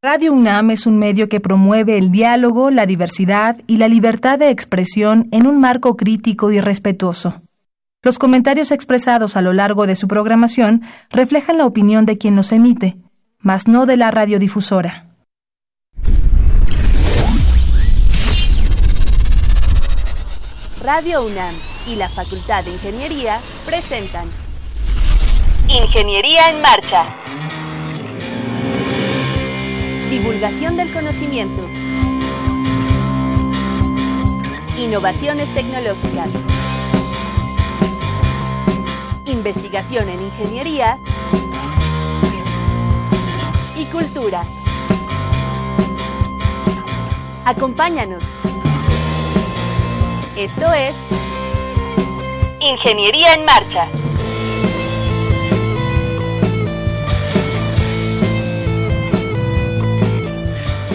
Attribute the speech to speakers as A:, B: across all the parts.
A: Radio UNAM es un medio que promueve el diálogo, la diversidad y la libertad de expresión en un marco crítico y respetuoso. Los comentarios expresados a lo largo de su programación reflejan la opinión de quien los emite, mas no de la radiodifusora.
B: Radio UNAM y la Facultad de Ingeniería presentan Ingeniería en Marcha. Divulgación del conocimiento. Innovaciones tecnológicas. Investigación en ingeniería y cultura. Acompáñanos. Esto es Ingeniería en Marcha.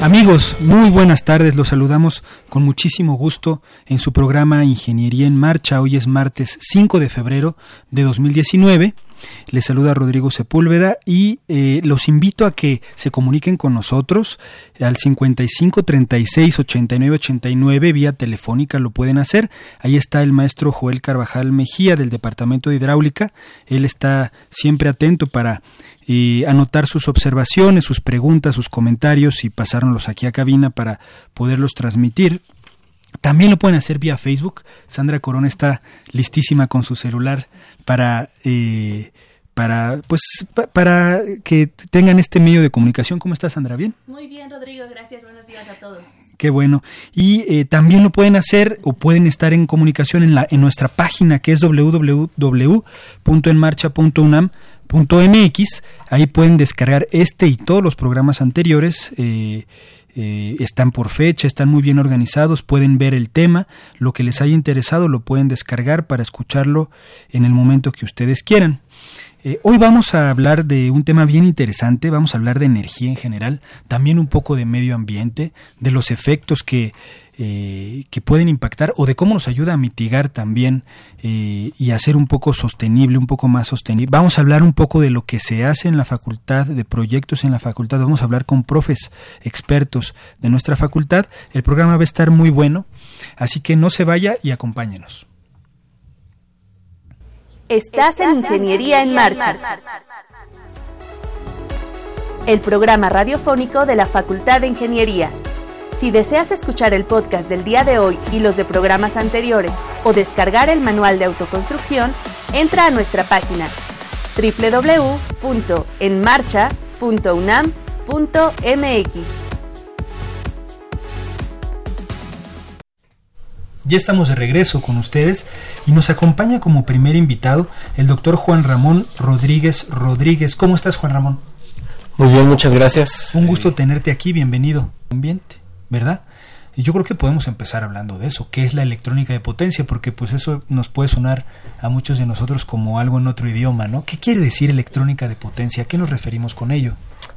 C: Amigos, muy buenas tardes. Los saludamos con muchísimo gusto en su programa Ingeniería en Marcha. Hoy es martes 5 de febrero de 2019. Les saluda Rodrigo Sepúlveda y eh, los invito a que se comuniquen con nosotros al 55 36 89 89 vía telefónica lo pueden hacer. Ahí está el maestro Joel Carvajal Mejía del Departamento de Hidráulica. Él está siempre atento para y anotar sus observaciones, sus preguntas, sus comentarios y pasárnoslos aquí a cabina para poderlos transmitir. También lo pueden hacer vía Facebook. Sandra Corona está listísima con su celular para eh, para pues para que tengan este medio de comunicación. ¿Cómo estás, Sandra? ¿Bien?
D: Muy bien, Rodrigo. Gracias. Buenos días a todos.
C: Qué bueno. Y eh, también lo pueden hacer o pueden estar en comunicación en la en nuestra página que es www.enmarcha.unam .mx, ahí pueden descargar este y todos los programas anteriores. Eh, eh, están por fecha, están muy bien organizados, pueden ver el tema, lo que les haya interesado lo pueden descargar para escucharlo en el momento que ustedes quieran. Eh, hoy vamos a hablar de un tema bien interesante, vamos a hablar de energía en general, también un poco de medio ambiente, de los efectos que eh, que pueden impactar o de cómo nos ayuda a mitigar también eh, y hacer un poco sostenible, un poco más sostenible. Vamos a hablar un poco de lo que se hace en la facultad, de proyectos en la facultad. Vamos a hablar con profes expertos de nuestra facultad. El programa va a estar muy bueno, así que no se vaya y acompáñenos.
B: Estás en Ingeniería en Marcha. El programa radiofónico de la Facultad de Ingeniería. Si deseas escuchar el podcast del día de hoy y los de programas anteriores o descargar el manual de autoconstrucción, entra a nuestra página www.enmarcha.unam.mx.
C: Ya estamos de regreso con ustedes y nos acompaña como primer invitado el doctor Juan Ramón Rodríguez Rodríguez. ¿Cómo estás, Juan Ramón?
E: Muy bien, muchas gracias.
C: Un gusto tenerte aquí, bienvenido. Ambiente. ¿Verdad? Y yo creo que podemos empezar hablando de eso, qué es la electrónica de potencia, porque pues eso nos puede sonar a muchos de nosotros como algo en otro idioma, ¿no? ¿Qué quiere decir electrónica de potencia? ¿A qué nos referimos con ello?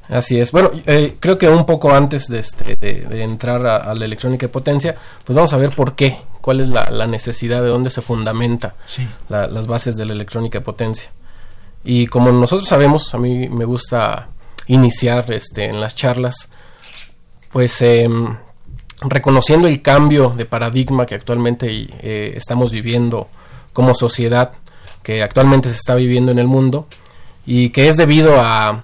E: Así es. Bueno, eh, creo que un poco antes de, este, de, entrar a, la electrónica de potencia, pues vamos a ver por qué, cuál es la, necesidad, de dónde se fundamenta las bases de la electrónica de potencia. Y como nosotros sabemos, a mí me gusta iniciar este, en las charlas, pues eh, reconociendo el cambio de paradigma que actualmente eh, estamos viviendo como sociedad, que actualmente se está viviendo en el mundo, y que es debido a,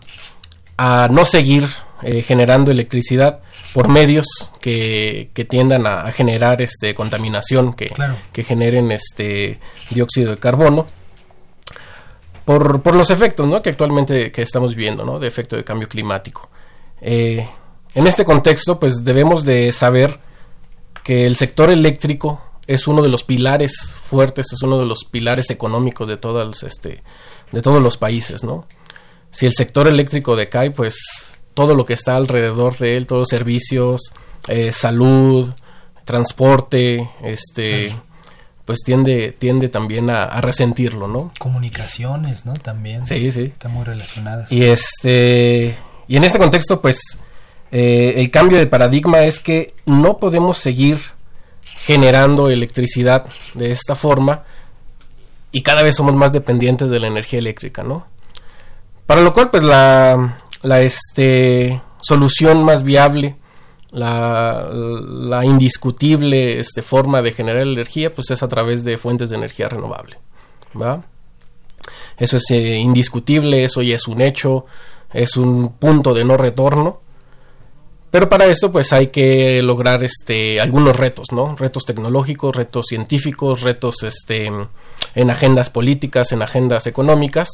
E: a no seguir eh, generando electricidad por medios que, que tiendan a, generar este contaminación, que, que generen este dióxido de carbono. Por, por los efectos ¿no? que actualmente que estamos viviendo, ¿no? de efecto de cambio climático. Eh, en este contexto, pues debemos de saber que el sector eléctrico es uno de los pilares fuertes, es uno de los pilares económicos de todos, este, de todos los países, ¿no? Si el sector eléctrico decae, pues todo lo que está alrededor de él, todos los servicios, eh, salud, transporte, este, pues tiende, tiende también a, a, resentirlo, ¿no?
C: Comunicaciones, ¿no? También.
E: Sí, sí.
C: Están muy relacionadas.
E: Y este, y en este contexto, pues eh, el cambio de paradigma es que no podemos seguir generando electricidad de esta forma y cada vez somos más dependientes de la energía eléctrica, ¿no? Para lo cual, pues la, la, este, solución más viable, la, indiscutible este, forma de generar energía, pues es a través de fuentes de energía renovable. Eso es eh, indiscutible, eso ya es un hecho, es un punto de no retorno. Pero para esto pues hay que lograr este algunos retos, ¿no? Retos tecnológicos, retos científicos, retos este en agendas políticas, en agendas económicas.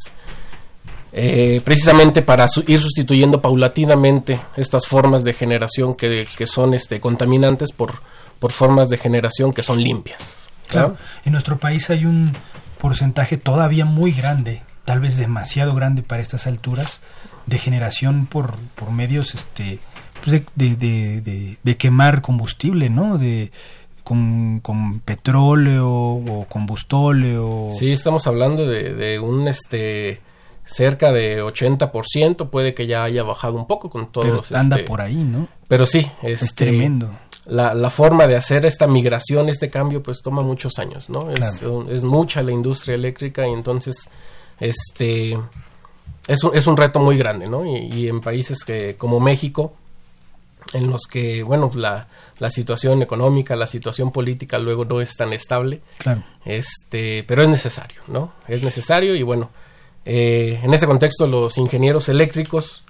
E: Eh, precisamente para ir sustituyendo paulatinamente estas formas de generación que, son este, contaminantes por, por formas de generación que son limpias.
C: Claro, en nuestro país hay un porcentaje todavía muy grande, tal vez demasiado grande para estas alturas, de generación por, por medios este, pues de, de, de, quemar combustible, ¿no? De, con, con, petróleo o combustóleo.
E: Sí, estamos hablando de, de un este cerca de 80%, puede que ya haya bajado un poco con todo.
C: anda este, por ahí, ¿no?
E: Pero sí,
C: es este, tremendo.
E: La, la, forma de hacer esta migración, este cambio, pues toma muchos años, ¿no? Es, es, mucha la industria eléctrica y entonces, este, es un, es un reto muy grande, ¿no? Y, en países que, como México, en los que, bueno, la, la situación económica, la situación política luego no es tan estable.
C: Claro.
E: Este, pero es necesario, ¿no? Es necesario y bueno, eh, en ese contexto, los ingenieros eléctricos,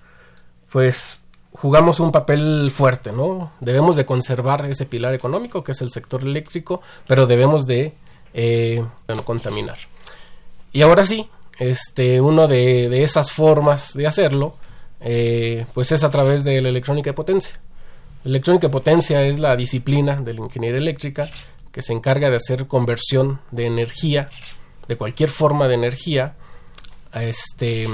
E: pues jugamos un papel fuerte, ¿no? Debemos de conservar ese pilar económico que es el sector eléctrico, pero debemos de eh, contaminar. Y ahora sí, este, uno de, esas formas de hacerlo, eh, pues es a través de la electrónica de potencia. Electrónica potencia es la disciplina de la ingeniería eléctrica que se encarga de hacer conversión de energía, de cualquier forma de energía, este,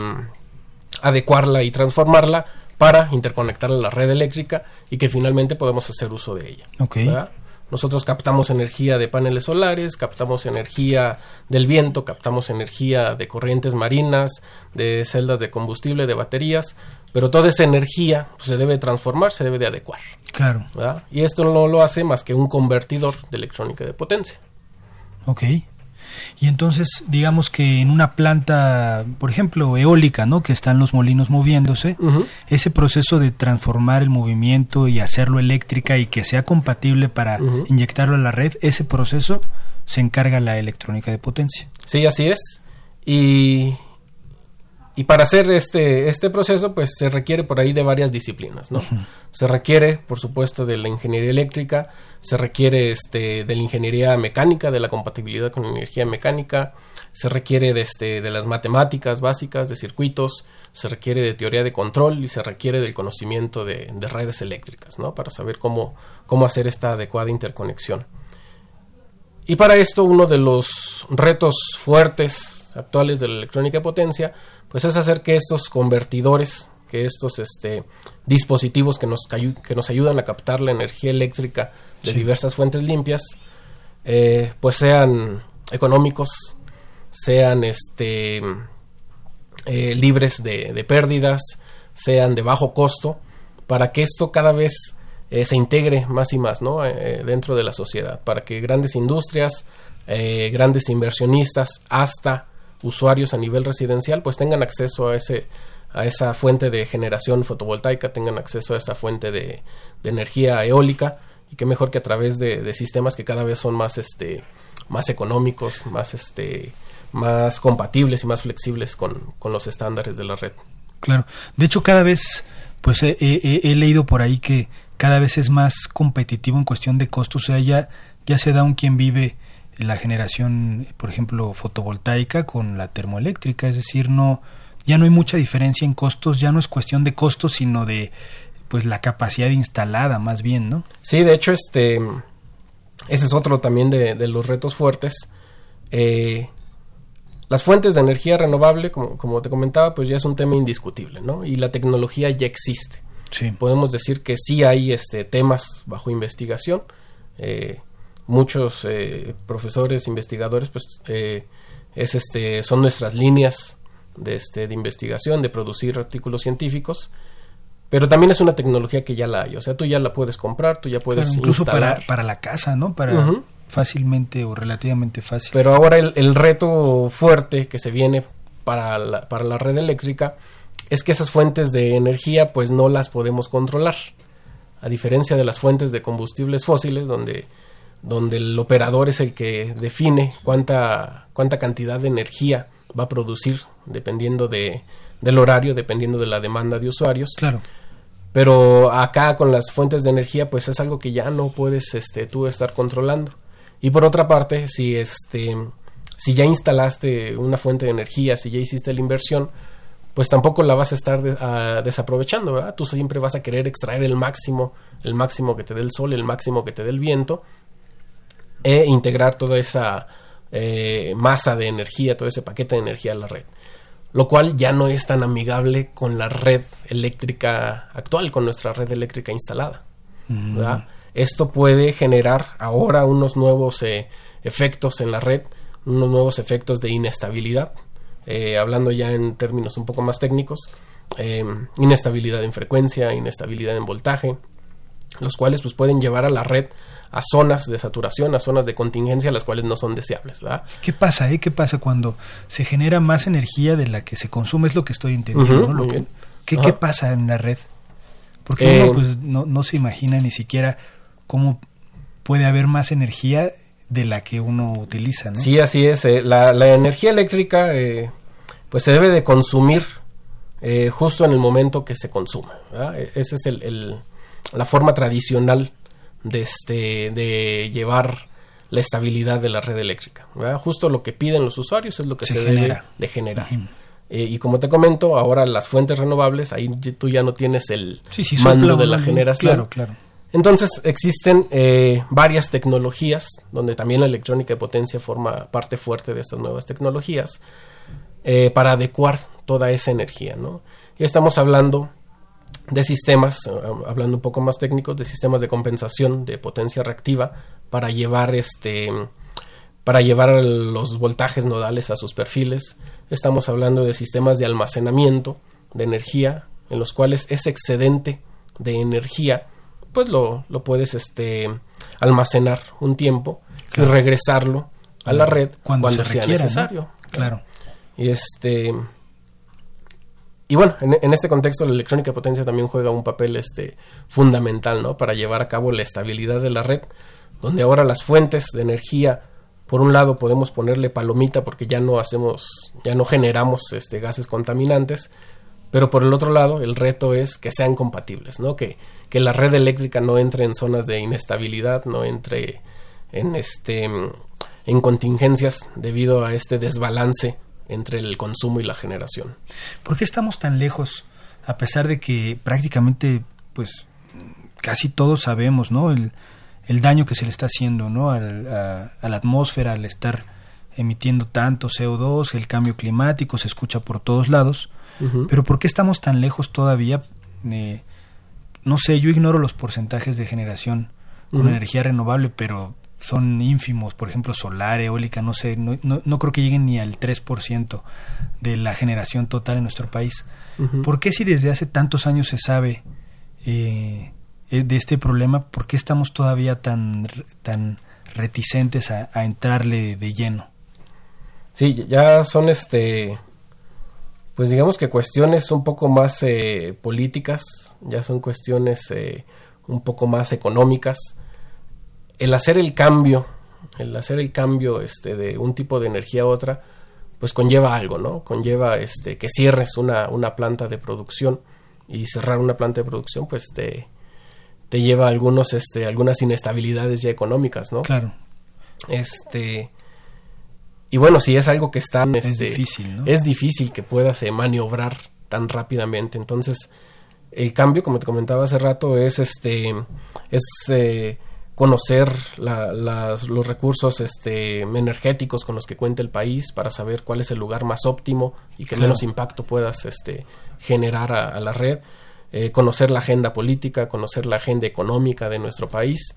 E: adecuarla y transformarla para interconectarla a la red eléctrica y que finalmente podemos hacer uso de ella. Nosotros captamos energía de paneles solares, captamos energía del viento, captamos energía de corrientes marinas, de celdas de combustible, de baterías, pero toda esa energía pues, se debe transformar, se debe de adecuar.
C: Claro.
E: Y esto no lo hace más que un convertidor de electrónica de potencia.
C: Ok. Y entonces, digamos que en una planta, por ejemplo, eólica, ¿no? Que están los molinos moviéndose, ese proceso de transformar el movimiento y hacerlo eléctrica y que sea compatible para inyectarlo a la red, ese proceso se encarga la electrónica de potencia.
E: Sí, así es. Y, y para hacer este, este proceso, pues se requiere por ahí de varias disciplinas, ¿no? Se requiere, por supuesto, de la ingeniería eléctrica, se requiere este, de la ingeniería mecánica, de la compatibilidad con la energía mecánica, se requiere de, este, de las matemáticas básicas, de circuitos, se requiere de teoría de control y se requiere del conocimiento de, de redes eléctricas, ¿no? Para saber cómo, cómo hacer esta adecuada interconexión. Y para esto uno de los retos fuertes actuales de la electrónica de potencia pues es hacer que estos convertidores, que estos este, dispositivos que nos, que nos ayudan a captar la energía eléctrica de diversas fuentes limpias, eh, pues sean económicos, sean este, eh, libres de, pérdidas, sean de bajo costo, para que esto cada vez eh, se integre más y más ¿no? dentro de la sociedad, para que grandes industrias, grandes inversionistas, hasta usuarios a nivel residencial pues tengan acceso a ese a esa fuente de generación fotovoltaica, tengan acceso a esa fuente de, energía eólica y qué mejor que a través de, sistemas que cada vez son más este más económicos, más este más compatibles y más flexibles con, los estándares de la red.
C: Claro, de hecho cada vez pues he, leído por ahí que cada vez es más competitivo en cuestión de costos, o sea, ya, ya se da un quien vive la generación, por ejemplo, fotovoltaica con la termoeléctrica, es decir, no ya no hay mucha diferencia en costos, ya no es cuestión de costos, sino de pues la capacidad instalada más bien, ¿no?
E: Sí, de hecho, este ese es otro también de, los retos fuertes. Eh, las fuentes de energía renovable, como, como, te comentaba, pues ya es un tema indiscutible, ¿no? Y la tecnología ya existe.
C: Sí.
E: Podemos decir que sí hay este, temas bajo investigación. Eh, muchos eh, profesores, investigadores, pues eh, es este, son nuestras líneas de, este, de investigación, de producir artículos científicos. Pero también es una tecnología que ya la hay, o sea, tú ya la puedes comprar, tú ya puedes
C: incluso para, para la casa, ¿no? Para fácilmente o relativamente fácil.
E: Pero ahora el, el, reto fuerte que se viene para la, para la red eléctrica es que esas fuentes de energía pues no las podemos controlar. A diferencia de las fuentes de combustibles fósiles, donde, donde el operador es el que define cuánta, cuánta cantidad de energía va a producir dependiendo de, del horario, dependiendo de la demanda de usuarios.
C: Claro.
E: Pero acá con las fuentes de energía, pues es algo que ya no puedes este, tú estar controlando. Y por otra parte, si este si ya instalaste una fuente de energía, si ya hiciste la inversión, pues tampoco la vas a estar desaprovechando, ¿verdad? Tú siempre vas a querer extraer el máximo, el máximo que te dé el sol, el máximo que te dé el viento, e integrar toda esa eh, masa de energía, todo ese paquete de energía a la red. Lo cual ya no es tan amigable con la red eléctrica actual, con nuestra red eléctrica instalada. Mm. Esto puede generar ahora unos nuevos eh, efectos en la red, unos nuevos efectos de inestabilidad eh, hablando ya en términos un poco más técnicos, inestabilidad en frecuencia, inestabilidad en voltaje, los cuales pues pueden llevar a la red a zonas de saturación, a zonas de contingencia, las cuales no son deseables, ¿verdad?
C: ¿Qué pasa? Eh? ¿Qué pasa cuando se genera más energía de la que se consume? Es lo que estoy entendiendo, ¿qué, ¿qué, pasa en la red? Porque uno pues no, no se imagina ni siquiera cómo puede haber más energía de la que uno utiliza, ¿no?
E: Sí, así es. Eh, la, energía eléctrica, eh, pues se debe de consumir eh, justo en el momento que se consume. E, esa es el, la forma tradicional de, este, de llevar la estabilidad de la red eléctrica. Justo lo que piden los usuarios es lo que se, debe de generar. y como te comento, ahora las fuentes renovables, ahí tú ya no tienes el mando de la generación.
C: Claro, claro.
E: Entonces existen eh, varias tecnologías, donde también la electrónica de potencia forma parte fuerte de estas nuevas tecnologías, eh, para adecuar toda esa energía. ¿no? Y estamos hablando de sistemas, eh, hablando un poco más técnicos, de sistemas de compensación de potencia reactiva para llevar este para llevar los voltajes nodales a sus perfiles. Estamos hablando de sistemas de almacenamiento de energía en los cuales ese excedente de energía pues lo, lo puedes este, almacenar un tiempo y regresarlo a la red cuando, sea necesario.
C: Claro.
E: Y este y bueno, en, este contexto la electrónica potencia también juega un papel este fundamental, ¿no? Para llevar a cabo la estabilidad de la red, donde ahora las fuentes de energía por un lado podemos ponerle palomita porque ya no hacemos ya no generamos este gases contaminantes, pero por el otro lado el reto es que sean compatibles, ¿no? Que que la red eléctrica no entre en zonas de inestabilidad, no entre en este en contingencias debido a este desbalance entre el consumo y la generación.
C: ¿Por qué estamos tan lejos a pesar de que prácticamente pues casi todos sabemos, ¿no? El, el daño que se le está haciendo, ¿no? a, la atmósfera al estar emitiendo tanto CO2, el cambio climático se escucha por todos lados, pero ¿por qué estamos tan lejos todavía? Eh, no sé, yo ignoro los porcentajes de generación con energía renovable, pero son ínfimos, por ejemplo, solar, eólica, no sé, no, no, creo que lleguen ni al 3% de la generación total en nuestro país. ¿Por qué si desde hace tantos años se sabe eh, eh, de este problema, por qué estamos todavía tan, tan reticentes a, a entrarle de lleno?
E: Sí, ya son este pues digamos que cuestiones un poco más eh, políticas, ya son cuestiones eh, un poco más económicas. El hacer el cambio, el hacer el cambio este, de un tipo de energía a otra, pues conlleva algo, ¿no? Conlleva este, que cierres una, una planta de producción y cerrar una planta de producción, pues te, te lleva algunos, este, algunas inestabilidades ya económicas, ¿no?
C: Claro.
E: Este, y bueno, si es algo que está...
C: es este, difícil, ¿no?
E: Es difícil que puedas eh, maniobrar tan rápidamente. Entonces, el cambio, como te comentaba hace rato, es este... Es... Eh, conocer los recursos este, energéticos con los que cuenta el país para saber cuál es el lugar más óptimo y que menos impacto puedas este, generar a, la red, eh, conocer la agenda política, conocer la agenda económica de nuestro país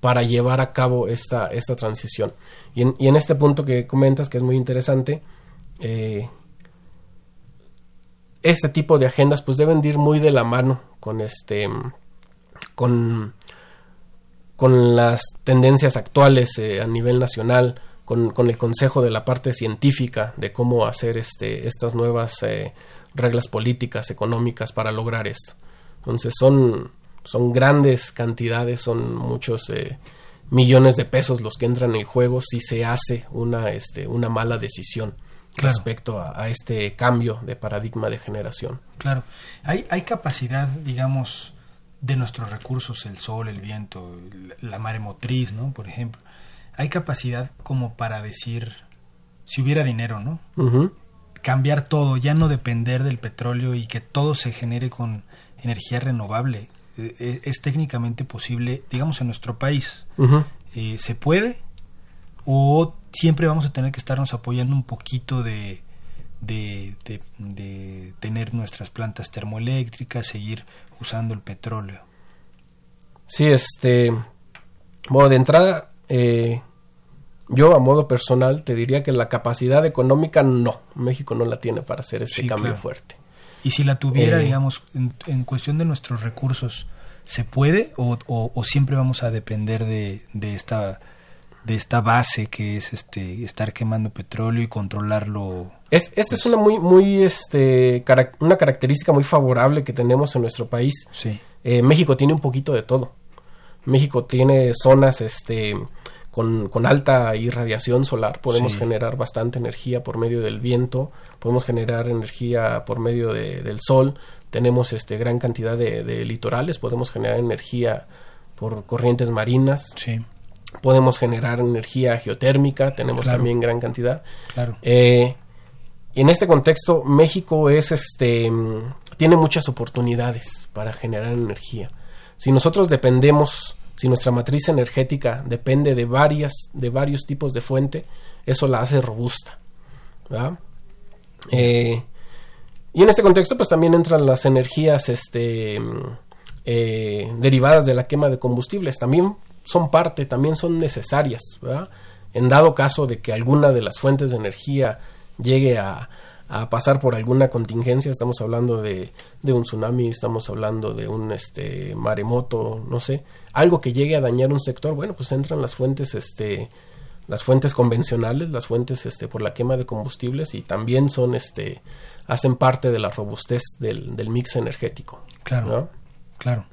E: para llevar a cabo esta, esta transición. Y en, y en este punto que comentas, que es muy interesante, eh, este tipo de agendas pues deben ir muy de la mano con este con, con las tendencias actuales eh, a nivel nacional con, con, el consejo de la parte científica de cómo hacer este estas nuevas eh, reglas políticas, económicas para lograr esto. Entonces son, son grandes cantidades, son muchos eh, millones de pesos los que entran en juego si se hace una, este, una mala decisión respecto a, este cambio de paradigma de generación.
C: Claro, hay, hay capacidad, digamos, de nuestros recursos, el sol, el viento, la maremotriz, ¿no? Por ejemplo, hay capacidad como para decir, si hubiera dinero, ¿no? Cambiar todo, ya no depender del petróleo y que todo se genere con energía renovable. E, e, es, técnicamente posible, digamos, en nuestro país. Eh, ¿Se puede? ¿O siempre vamos a tener que estarnos apoyando un poquito de, de, de, tener nuestras plantas termoeléctricas, seguir usando el petróleo.
E: Sí, este, bueno, de entrada, eh, yo a modo personal te diría que la capacidad económica no, México no la tiene para hacer este cambio fuerte.
C: Y si la tuviera, eh, digamos, en, cuestión de nuestros recursos, ¿se puede o, o, siempre vamos a depender de, de esta de esta base que es este estar quemando petróleo y controlarlo.
E: Es, esta es una muy muy este una característica muy favorable que tenemos en nuestro país.
C: Sí.
E: Eh, México tiene un poquito de todo. México tiene zonas este con, con alta irradiación solar, podemos generar bastante energía por medio del viento, podemos generar energía por medio de, del sol, tenemos este gran cantidad de, de litorales, podemos generar energía por corrientes marinas.
C: Sí
E: podemos generar energía geotérmica, tenemos también gran cantidad.
C: Claro.
E: Eh, en este contexto, México es este tiene muchas oportunidades para generar energía. Si nosotros dependemos, si nuestra matriz energética depende de varias, de varios tipos de fuente, eso la hace robusta. Eh, y en este contexto, pues también entran las energías este, eh, derivadas de la quema de combustibles. También son parte, también son necesarias, En dado caso de que alguna de las fuentes de energía llegue a, pasar por alguna contingencia, estamos hablando de, un tsunami, estamos hablando de un este maremoto, no sé, algo que llegue a dañar un sector, bueno, pues entran las fuentes este las fuentes convencionales, las fuentes este por la quema de combustibles y también son este hacen parte de la robustez del, del mix energético.
C: Claro. Claro.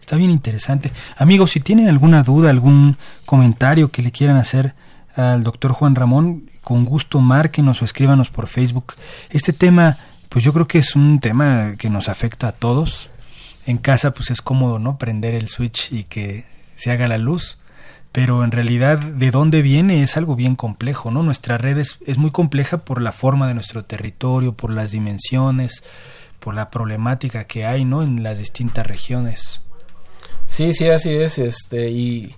C: Está bien interesante. Amigos, si tienen alguna duda, algún comentario que le quieran hacer al doctor Juan Ramón, con gusto márquenos o escríbanos por Facebook. Este tema, pues yo creo que es un tema que nos afecta a todos. En casa, pues es cómodo, ¿no? Prender el switch y que se haga la luz. Pero en realidad, de dónde viene es algo bien complejo, ¿no? Nuestra red es, es muy compleja por la forma de nuestro territorio, por las dimensiones, por la problemática que hay, ¿no? En las distintas regiones.
E: Sí, sí, así es. Este, y,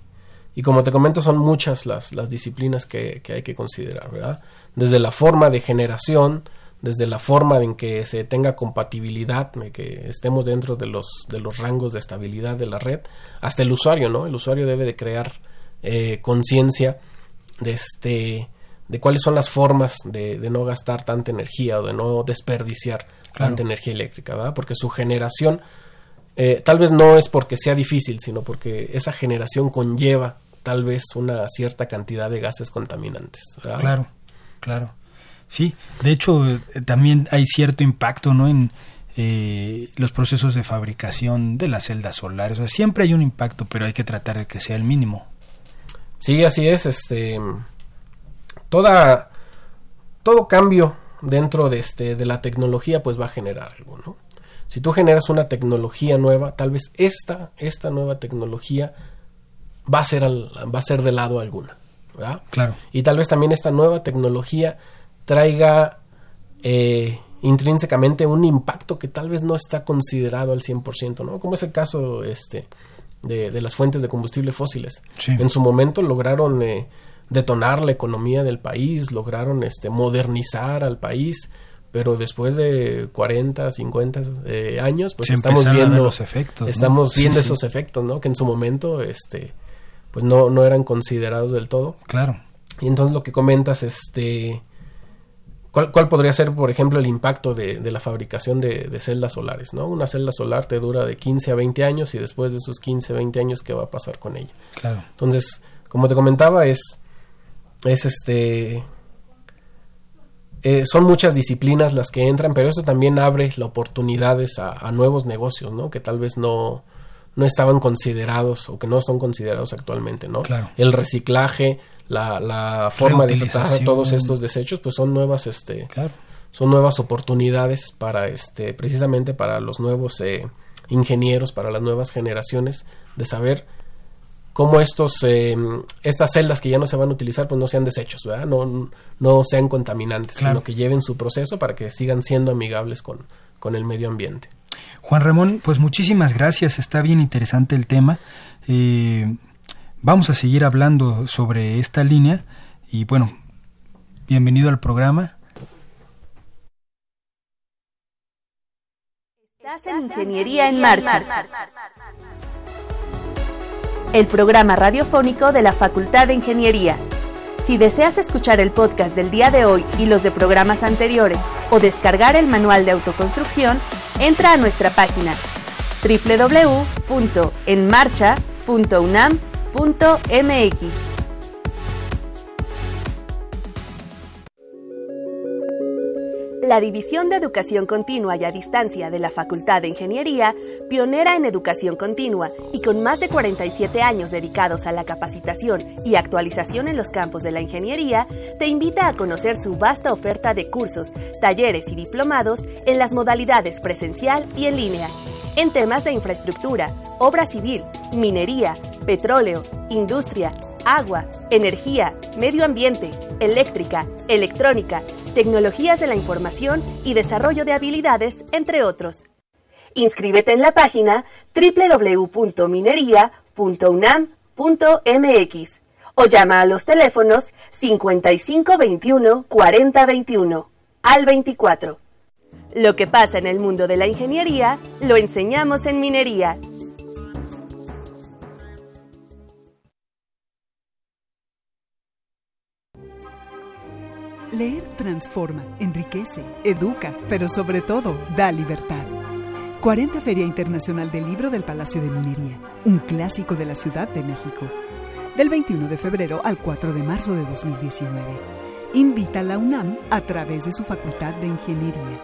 E: y como te comento, son muchas las, las disciplinas que, que, hay que considerar, ¿verdad? Desde la forma de generación, desde la forma en que se tenga compatibilidad, de que estemos dentro de los, de los rangos de estabilidad de la red, hasta el usuario, ¿no? El usuario debe de crear eh, conciencia de este de cuáles son las formas de, de, no gastar tanta energía o de no desperdiciar tanta energía eléctrica, ¿verdad? Porque su generación eh, tal vez no es porque sea difícil, sino porque esa generación conlleva tal vez una cierta cantidad de gases contaminantes.
C: Claro, claro. Sí, de hecho eh, también hay cierto impacto ¿no? en eh, los procesos de fabricación de las celdas solares. O sea, siempre hay un impacto, pero hay que tratar de que sea el mínimo.
E: Sí, así es. Este, toda, todo cambio dentro de, este, de la tecnología pues va a generar algo, ¿no? Si tú generas una tecnología nueva, tal vez esta, esta nueva tecnología va a ser, va a ser de lado alguna. ¿verdad?
C: Claro.
E: Y tal vez también esta nueva tecnología traiga eh, intrínsecamente un impacto que tal vez no está considerado al 100%, ¿no? Como es el caso este, de, las fuentes de combustible fósiles. En su momento lograron eh, detonar la economía del país, lograron este, modernizar al país, pero después de 40, 50 eh, años, pues estamos viendo
C: los efectos,
E: estamos viendo esos efectos, ¿no? Que en su momento, este, pues no, no eran considerados del todo.
C: Claro.
E: Y entonces lo que comentas, este, ¿cuál, cuál podría ser, por ejemplo, el impacto de, de la fabricación de, de, celdas solares, ¿no? Una celda solar te dura de 15 a 20 años y después de esos 15, 20 años, ¿qué va a pasar con ella?
C: Claro.
E: Entonces, como te comentaba, es, es este, eh, son muchas disciplinas las que entran, pero eso también abre las oportunidades a, nuevos negocios, ¿no? Que tal vez no, no estaban considerados o que no son considerados actualmente, ¿no?
C: Claro.
E: El reciclaje, la, la forma de tratar todos estos desechos, pues son nuevas, este, son nuevas oportunidades para, este, precisamente para los nuevos eh, ingenieros, para las nuevas generaciones, de saber cómo estos, eh, estas celdas que ya no se van a utilizar, pues no sean desechos, ¿verdad? No, no sean contaminantes, sino que lleven su proceso para que sigan siendo amigables con, con el medio ambiente.
C: Juan Ramón, pues muchísimas gracias, está bien interesante el tema. Eh, vamos a seguir hablando sobre esta línea y bueno, bienvenido al programa.
B: Estás en Ingeniería en Marcha el programa radiofónico de la Facultad de Ingeniería. Si deseas escuchar el podcast del día de hoy y los de programas anteriores o descargar el manual de autoconstrucción, entra a nuestra página www.enmarcha.unam.mx. La División de Educación Continua y a Distancia de la Facultad de Ingeniería, pionera en educación continua y con más de 47 años dedicados a la capacitación y actualización en los campos de la ingeniería, te invita a conocer su vasta oferta de cursos, talleres y diplomados en las modalidades presencial y en línea, en temas de infraestructura, obra civil, minería, petróleo, industria, agua, energía, medio ambiente, eléctrica, electrónica, tecnologías de la información y desarrollo de habilidades, entre otros. Inscríbete en la página www.minería.unam.mx o llama a los teléfonos 5521 4021 al 24. Lo que pasa en el mundo de la ingeniería, lo enseñamos en minería.
F: Leer transforma, enriquece, educa, pero sobre todo da libertad. 40 Feria Internacional del Libro del Palacio de Minería, un clásico de la Ciudad de México. Del 21 de febrero al 4 de marzo de 2019. Invita a la UNAM a través de su Facultad de Ingeniería.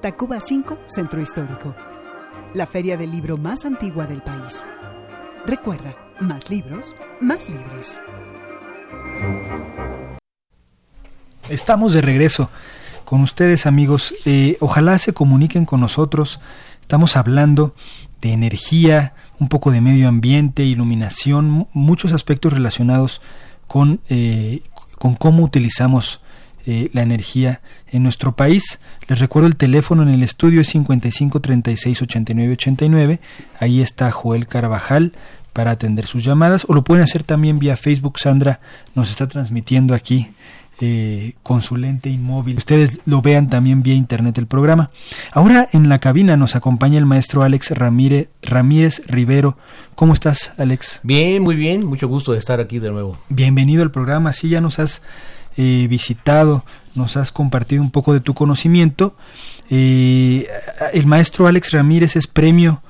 F: Tacuba 5, Centro Histórico. La feria del libro más antigua del país. Recuerda, más libros, más libres.
C: Estamos de regreso con ustedes amigos. Eh, ojalá se comuniquen con nosotros. Estamos hablando de energía, un poco de medio ambiente, iluminación, muchos aspectos relacionados con, eh, con cómo utilizamos eh, la energía en nuestro país. Les recuerdo el teléfono en el estudio es 55 36 89 89. Ahí está Joel Carvajal para atender sus llamadas o lo pueden hacer también vía Facebook. Sandra nos está transmitiendo aquí eh, consulente inmóvil. Ustedes lo vean también vía internet el programa. Ahora en la cabina nos acompaña el maestro Alex Ramírez, Ramírez Rivero. ¿Cómo estás, Alex?
G: Bien, muy bien. Mucho gusto de estar aquí de nuevo.
C: Bienvenido al programa. Sí, ya nos has eh, visitado, nos has compartido un poco de tu conocimiento. Eh, el maestro Alex Ramírez es premio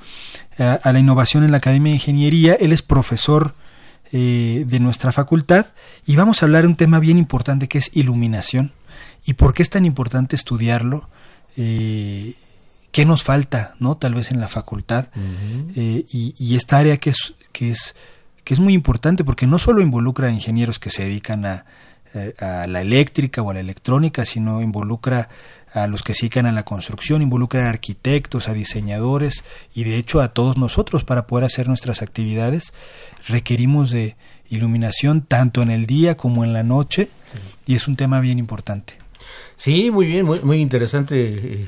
C: a, a la innovación en la Academia de Ingeniería. Él es profesor eh, de nuestra facultad y vamos a hablar de un tema bien importante que es iluminación. Y por qué es tan importante estudiarlo, eh, qué nos falta, ¿no? Tal vez en la facultad. Eh, y, esta área que es, que, es, que es muy importante porque no solo involucra a ingenieros que se dedican a, a la eléctrica o a la electrónica, sino involucra a los que se dedican a la construcción, involucra a arquitectos, a diseñadores y de hecho a todos nosotros para poder hacer nuestras actividades requerimos de iluminación tanto en el día como en la noche y es un tema bien importante.
G: Sí, muy bien, muy, muy interesante eh,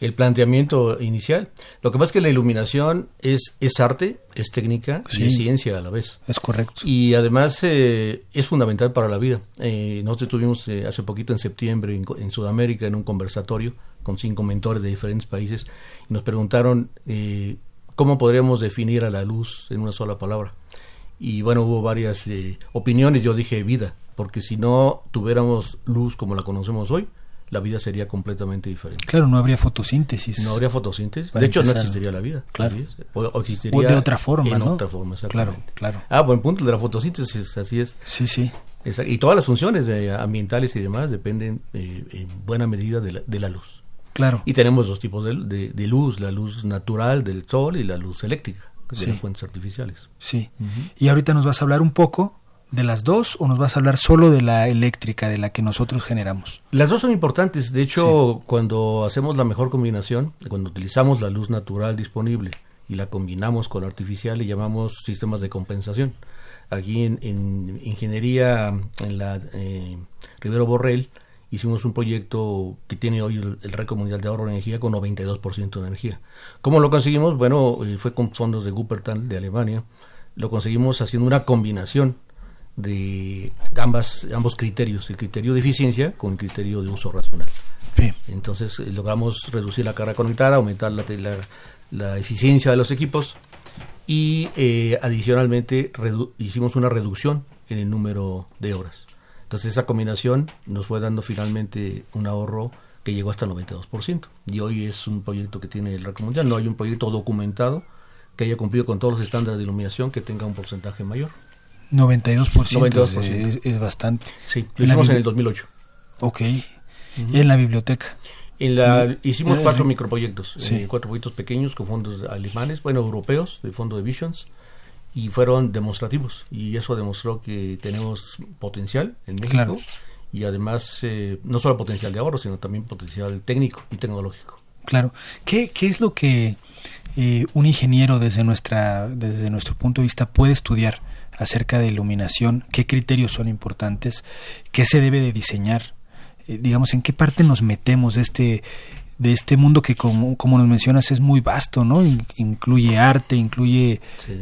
G: el planteamiento inicial. Lo que pasa es que la iluminación es, es arte, es técnica y es ciencia a la vez.
C: Es correcto.
G: Y además eh, es fundamental para la vida. Eh, nosotros estuvimos eh, hace poquito en septiembre en, Sudamérica en un conversatorio con cinco mentores de diferentes países y nos preguntaron eh, cómo podríamos definir a la luz en una sola palabra. Y bueno, hubo varias opiniones. Yo dije vida, porque si no tuviéramos luz como la conocemos hoy, la vida sería completamente diferente.
C: Claro, no habría fotosíntesis.
G: No habría fotosíntesis. De hecho, no existiría la vida.
C: Claro.
G: O, existiría
C: de otra forma,
G: en
C: ¿no?
G: otra forma,
C: Claro, claro.
G: Ah, buen punto, de la fotosíntesis, así es.
C: Sí, sí.
G: y todas las funciones ambientales y demás dependen eh, en buena medida de la, de la, luz.
C: Claro.
G: Y tenemos dos tipos de, de, luz, la luz natural del sol y la luz eléctrica, de las fuentes artificiales.
C: Sí. Y ahorita nos vas a hablar un poco de las dos o nos vas a hablar solo de la eléctrica, de la que nosotros generamos?
G: Las dos son importantes. De hecho, cuando hacemos la mejor combinación, cuando utilizamos la luz natural disponible y la combinamos con la artificial, le llamamos sistemas de compensación. Aquí en, ingeniería, en la eh, Rivero Borrell, hicimos un proyecto que tiene hoy el, récord mundial de ahorro de energía con 92% de energía. ¿Cómo lo conseguimos? Bueno, eh, fue con fondos de Wuppertal de Alemania. Lo conseguimos haciendo una combinación de ambas, ambos criterios, el criterio de eficiencia con el criterio de uso racional. Entonces eh, logramos reducir la carga conectada, aumentar la, la, eficiencia de los equipos y eh, adicionalmente hicimos una reducción en el número de horas. Entonces esa combinación nos fue dando finalmente un ahorro que llegó hasta el 92%. Y hoy es un proyecto que tiene el récord mundial. No hay un proyecto documentado que haya cumplido con todos los estándares de iluminación que tenga un porcentaje mayor.
C: 92%, 92%. Es, es, bastante.
G: Sí, lo hicimos en el 2008.
C: Ok. ¿Y en la biblioteca?
G: En la, hicimos cuatro microproyectos, eh, cuatro proyectos pequeños con fondos alemanes, bueno, europeos, de fondo de Visions, y fueron demostrativos. Y eso demostró que tenemos potencial en México. Y además, eh, no solo potencial de ahorro, sino también potencial técnico y tecnológico.
C: Claro. ¿Qué, qué es lo que eh, un ingeniero desde, nuestra, desde nuestro punto de vista puede estudiar acerca de iluminación, qué criterios son importantes, qué se debe de diseñar, eh, digamos, en qué parte nos metemos de este de este mundo que como, como nos mencionas es muy vasto, ¿no? incluye arte, incluye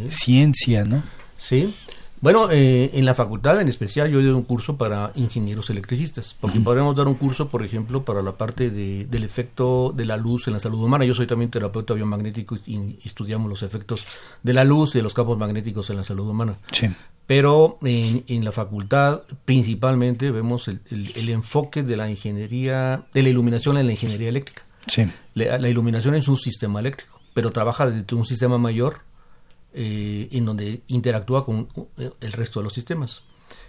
C: ciencia, ¿no?
G: Sí, bueno, eh, en la facultad en especial yo doy un curso para ingenieros electricistas, porque podríamos dar un curso, por ejemplo, para la parte de, del efecto de la luz en la salud humana. Yo soy también terapeuta biomagnético y, estudiamos los efectos de la luz y de los campos magnéticos en la salud humana.
C: Sí.
G: Pero en, en, la facultad principalmente vemos el, el, enfoque de la ingeniería, de la iluminación en la ingeniería eléctrica.
C: Sí.
G: la iluminación es un sistema eléctrico, pero trabaja desde un sistema mayor eh, en donde interactúa con eh, el resto de los sistemas.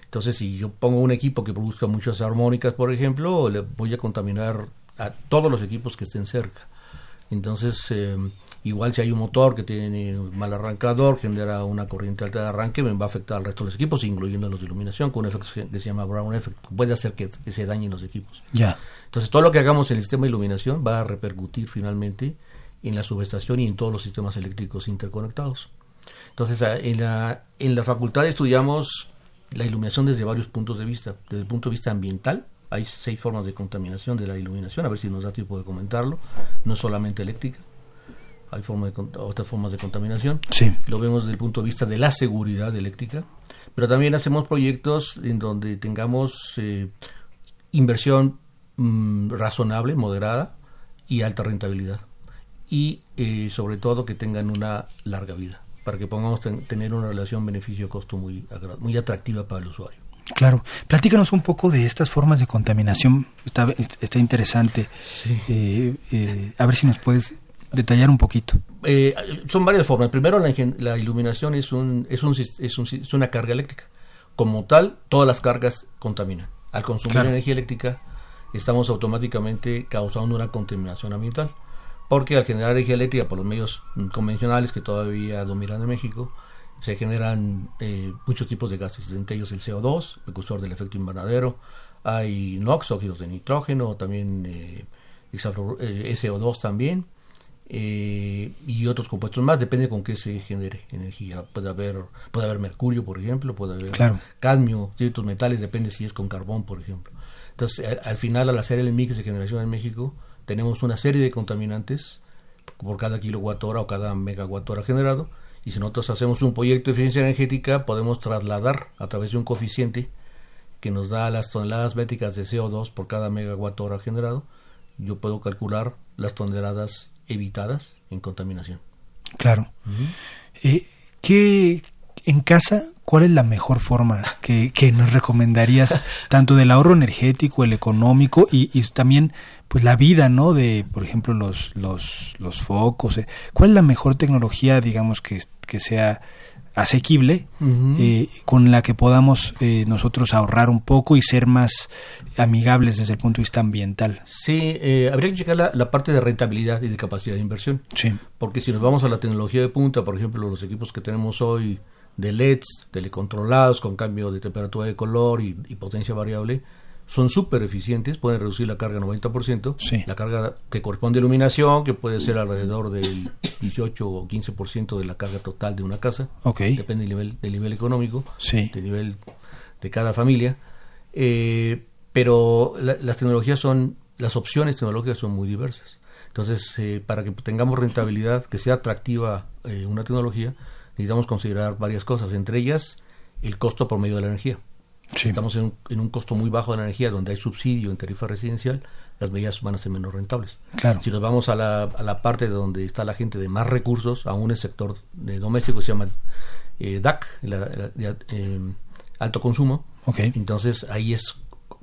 G: Entonces, si yo pongo un equipo que produzca muchas armónicas, por ejemplo, le voy a contaminar a todos los equipos que estén cerca. Entonces, eh, igual si hay un motor que tiene mal arrancador, genera una corriente alta de arranque, me va a afectar al resto de los equipos, incluyendo los de iluminación, con un efecto que se llama Brown Effect, puede hacer que, se dañen los equipos.
C: Ya.
G: Entonces, todo lo que hagamos en el sistema de iluminación va a repercutir finalmente en la subestación y en todos los sistemas eléctricos interconectados. Entonces, en la, en la facultad estudiamos la iluminación desde varios puntos de vista. Desde el punto de vista ambiental, hay seis formas de contaminación de la iluminación, a ver si nos da tiempo de comentarlo, no solamente eléctrica, hay forma de, otras formas de contaminación.
C: Sí.
G: Lo vemos desde el punto de vista de la seguridad eléctrica, pero también hacemos proyectos en donde tengamos eh, inversión mm, razonable, moderada y alta rentabilidad. Y eh, sobre todo que tengan una larga vida para que podamos tener una relación beneficio-costo muy, muy atractiva para el usuario.
C: Claro. Platícanos un poco de estas formas de contaminación. Está, está interesante. Eh, eh, a ver si nos puedes detallar un poquito.
G: Eh, son varias formas. Primero, la, la iluminación es, un, es, un, es, un, es, una carga eléctrica. Como tal, todas las cargas contaminan. Al consumir energía eléctrica, estamos automáticamente causando una contaminación ambiental porque al generar energía eléctrica por los medios convencionales que todavía dominan en México, se generan eh, muchos tipos de gases, entre ellos el CO2, precursor del efecto invernadero, hay NOx, óxidos de nitrógeno, también eh, eh SO2 también, eh, y otros compuestos más, depende con qué se genere energía. Puede haber, puede haber mercurio, por ejemplo, puede haber cadmio, ciertos metales, depende si es con carbón, por ejemplo. Entonces, al final, al hacer el mix de generación en México, tenemos una serie de contaminantes por cada kilowatt hora o cada megawatt hora generado. Y si nosotros hacemos un proyecto de eficiencia energética, podemos trasladar a través de un coeficiente que nos da las toneladas métricas de CO2 por cada megawatt hora generado. Yo puedo calcular las toneladas evitadas en contaminación.
C: Claro. Eh, ¿qué, en casa, ¿cuál es la mejor forma que, nos recomendarías, tanto del ahorro energético, el económico y, y, también pues la vida, ¿no? De, por ejemplo, los, los, los focos. Eh. ¿Cuál es la mejor tecnología, digamos, que, que sea asequible eh, con la que podamos eh, nosotros ahorrar un poco y ser más amigables desde el punto de vista ambiental.
G: Sí, eh, habría que checar la, parte de rentabilidad y de capacidad de inversión.
C: Sí.
G: Porque si nos vamos a la tecnología de punta, por ejemplo, los equipos que tenemos hoy de LEDs, telecontrolados con cambio de temperatura de color y potencia variable, son súper eficientes, pueden reducir la carga 90%, la carga que corresponde a iluminación, que puede ser alrededor del 18 o 15% de la carga total de una casa, depende del nivel, del nivel económico, del nivel de cada familia, eh, pero las tecnologías son, las opciones tecnológicas son muy diversas. Entonces, eh, para que tengamos rentabilidad, que sea atractiva eh, una tecnología, necesitamos considerar varias cosas, entre ellas el costo por medio de la energía. Estamos en un, costo muy bajo de energía, donde hay subsidio en tarifa residencial, las medidas van a ser menos rentables.
C: Claro.
G: Si nos vamos a la, a la parte donde está la gente de más recursos, aún el sector de doméstico se llama eh, DAC, eh, alto consumo,
C: okay.
G: entonces ahí es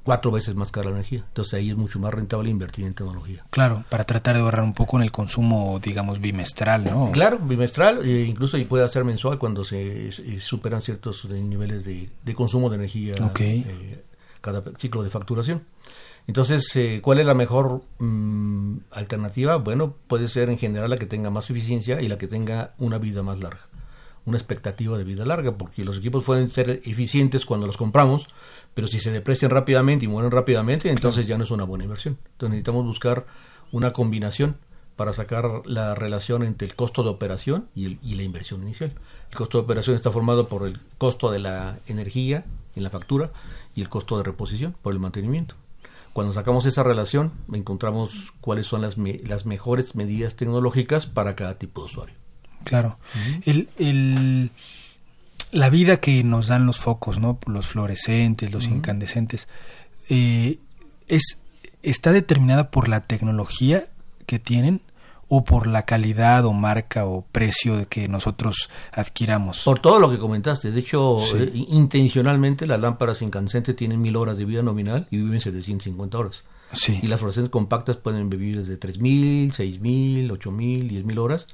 G: cuatro veces más cara la energía. Entonces ahí es mucho más rentable invertir en tecnología.
C: Claro, para tratar de ahorrar un poco en el consumo, digamos, bimestral, ¿no?
G: Claro, bimestral, e incluso puede ser mensual cuando se, superan ciertos niveles de, consumo de energía eh, cada ciclo de facturación. Entonces, eh, ¿cuál es la mejor mm, alternativa? Bueno, puede ser en general la que tenga más eficiencia y la que tenga una vida más larga una expectativa de vida larga, porque los equipos pueden ser eficientes cuando los compramos, pero si se deprecian rápidamente y mueren rápidamente, entonces ya no es una buena inversión. Entonces necesitamos buscar una combinación para sacar la relación entre el costo de operación y, la inversión inicial. El costo de operación está formado por el costo de la energía en la factura y el costo de reposición por el mantenimiento. Cuando sacamos esa relación, encontramos cuáles son las, las mejores medidas tecnológicas para cada tipo de usuario.
C: Claro. el, la vida que nos dan los focos, ¿no? Los fluorescentes, los incandescentes, eh, es, ¿está determinada por la tecnología que tienen o por la calidad o marca o precio de que nosotros adquiramos?
G: Por todo lo que comentaste. De hecho, eh, intencionalmente las lámparas incandescentes tienen mil horas de vida nominal y viven 750 horas.
C: Sí.
G: Y las fluorescentes compactas pueden vivir desde 3.000, 6.000, 8.000, 10.000 horas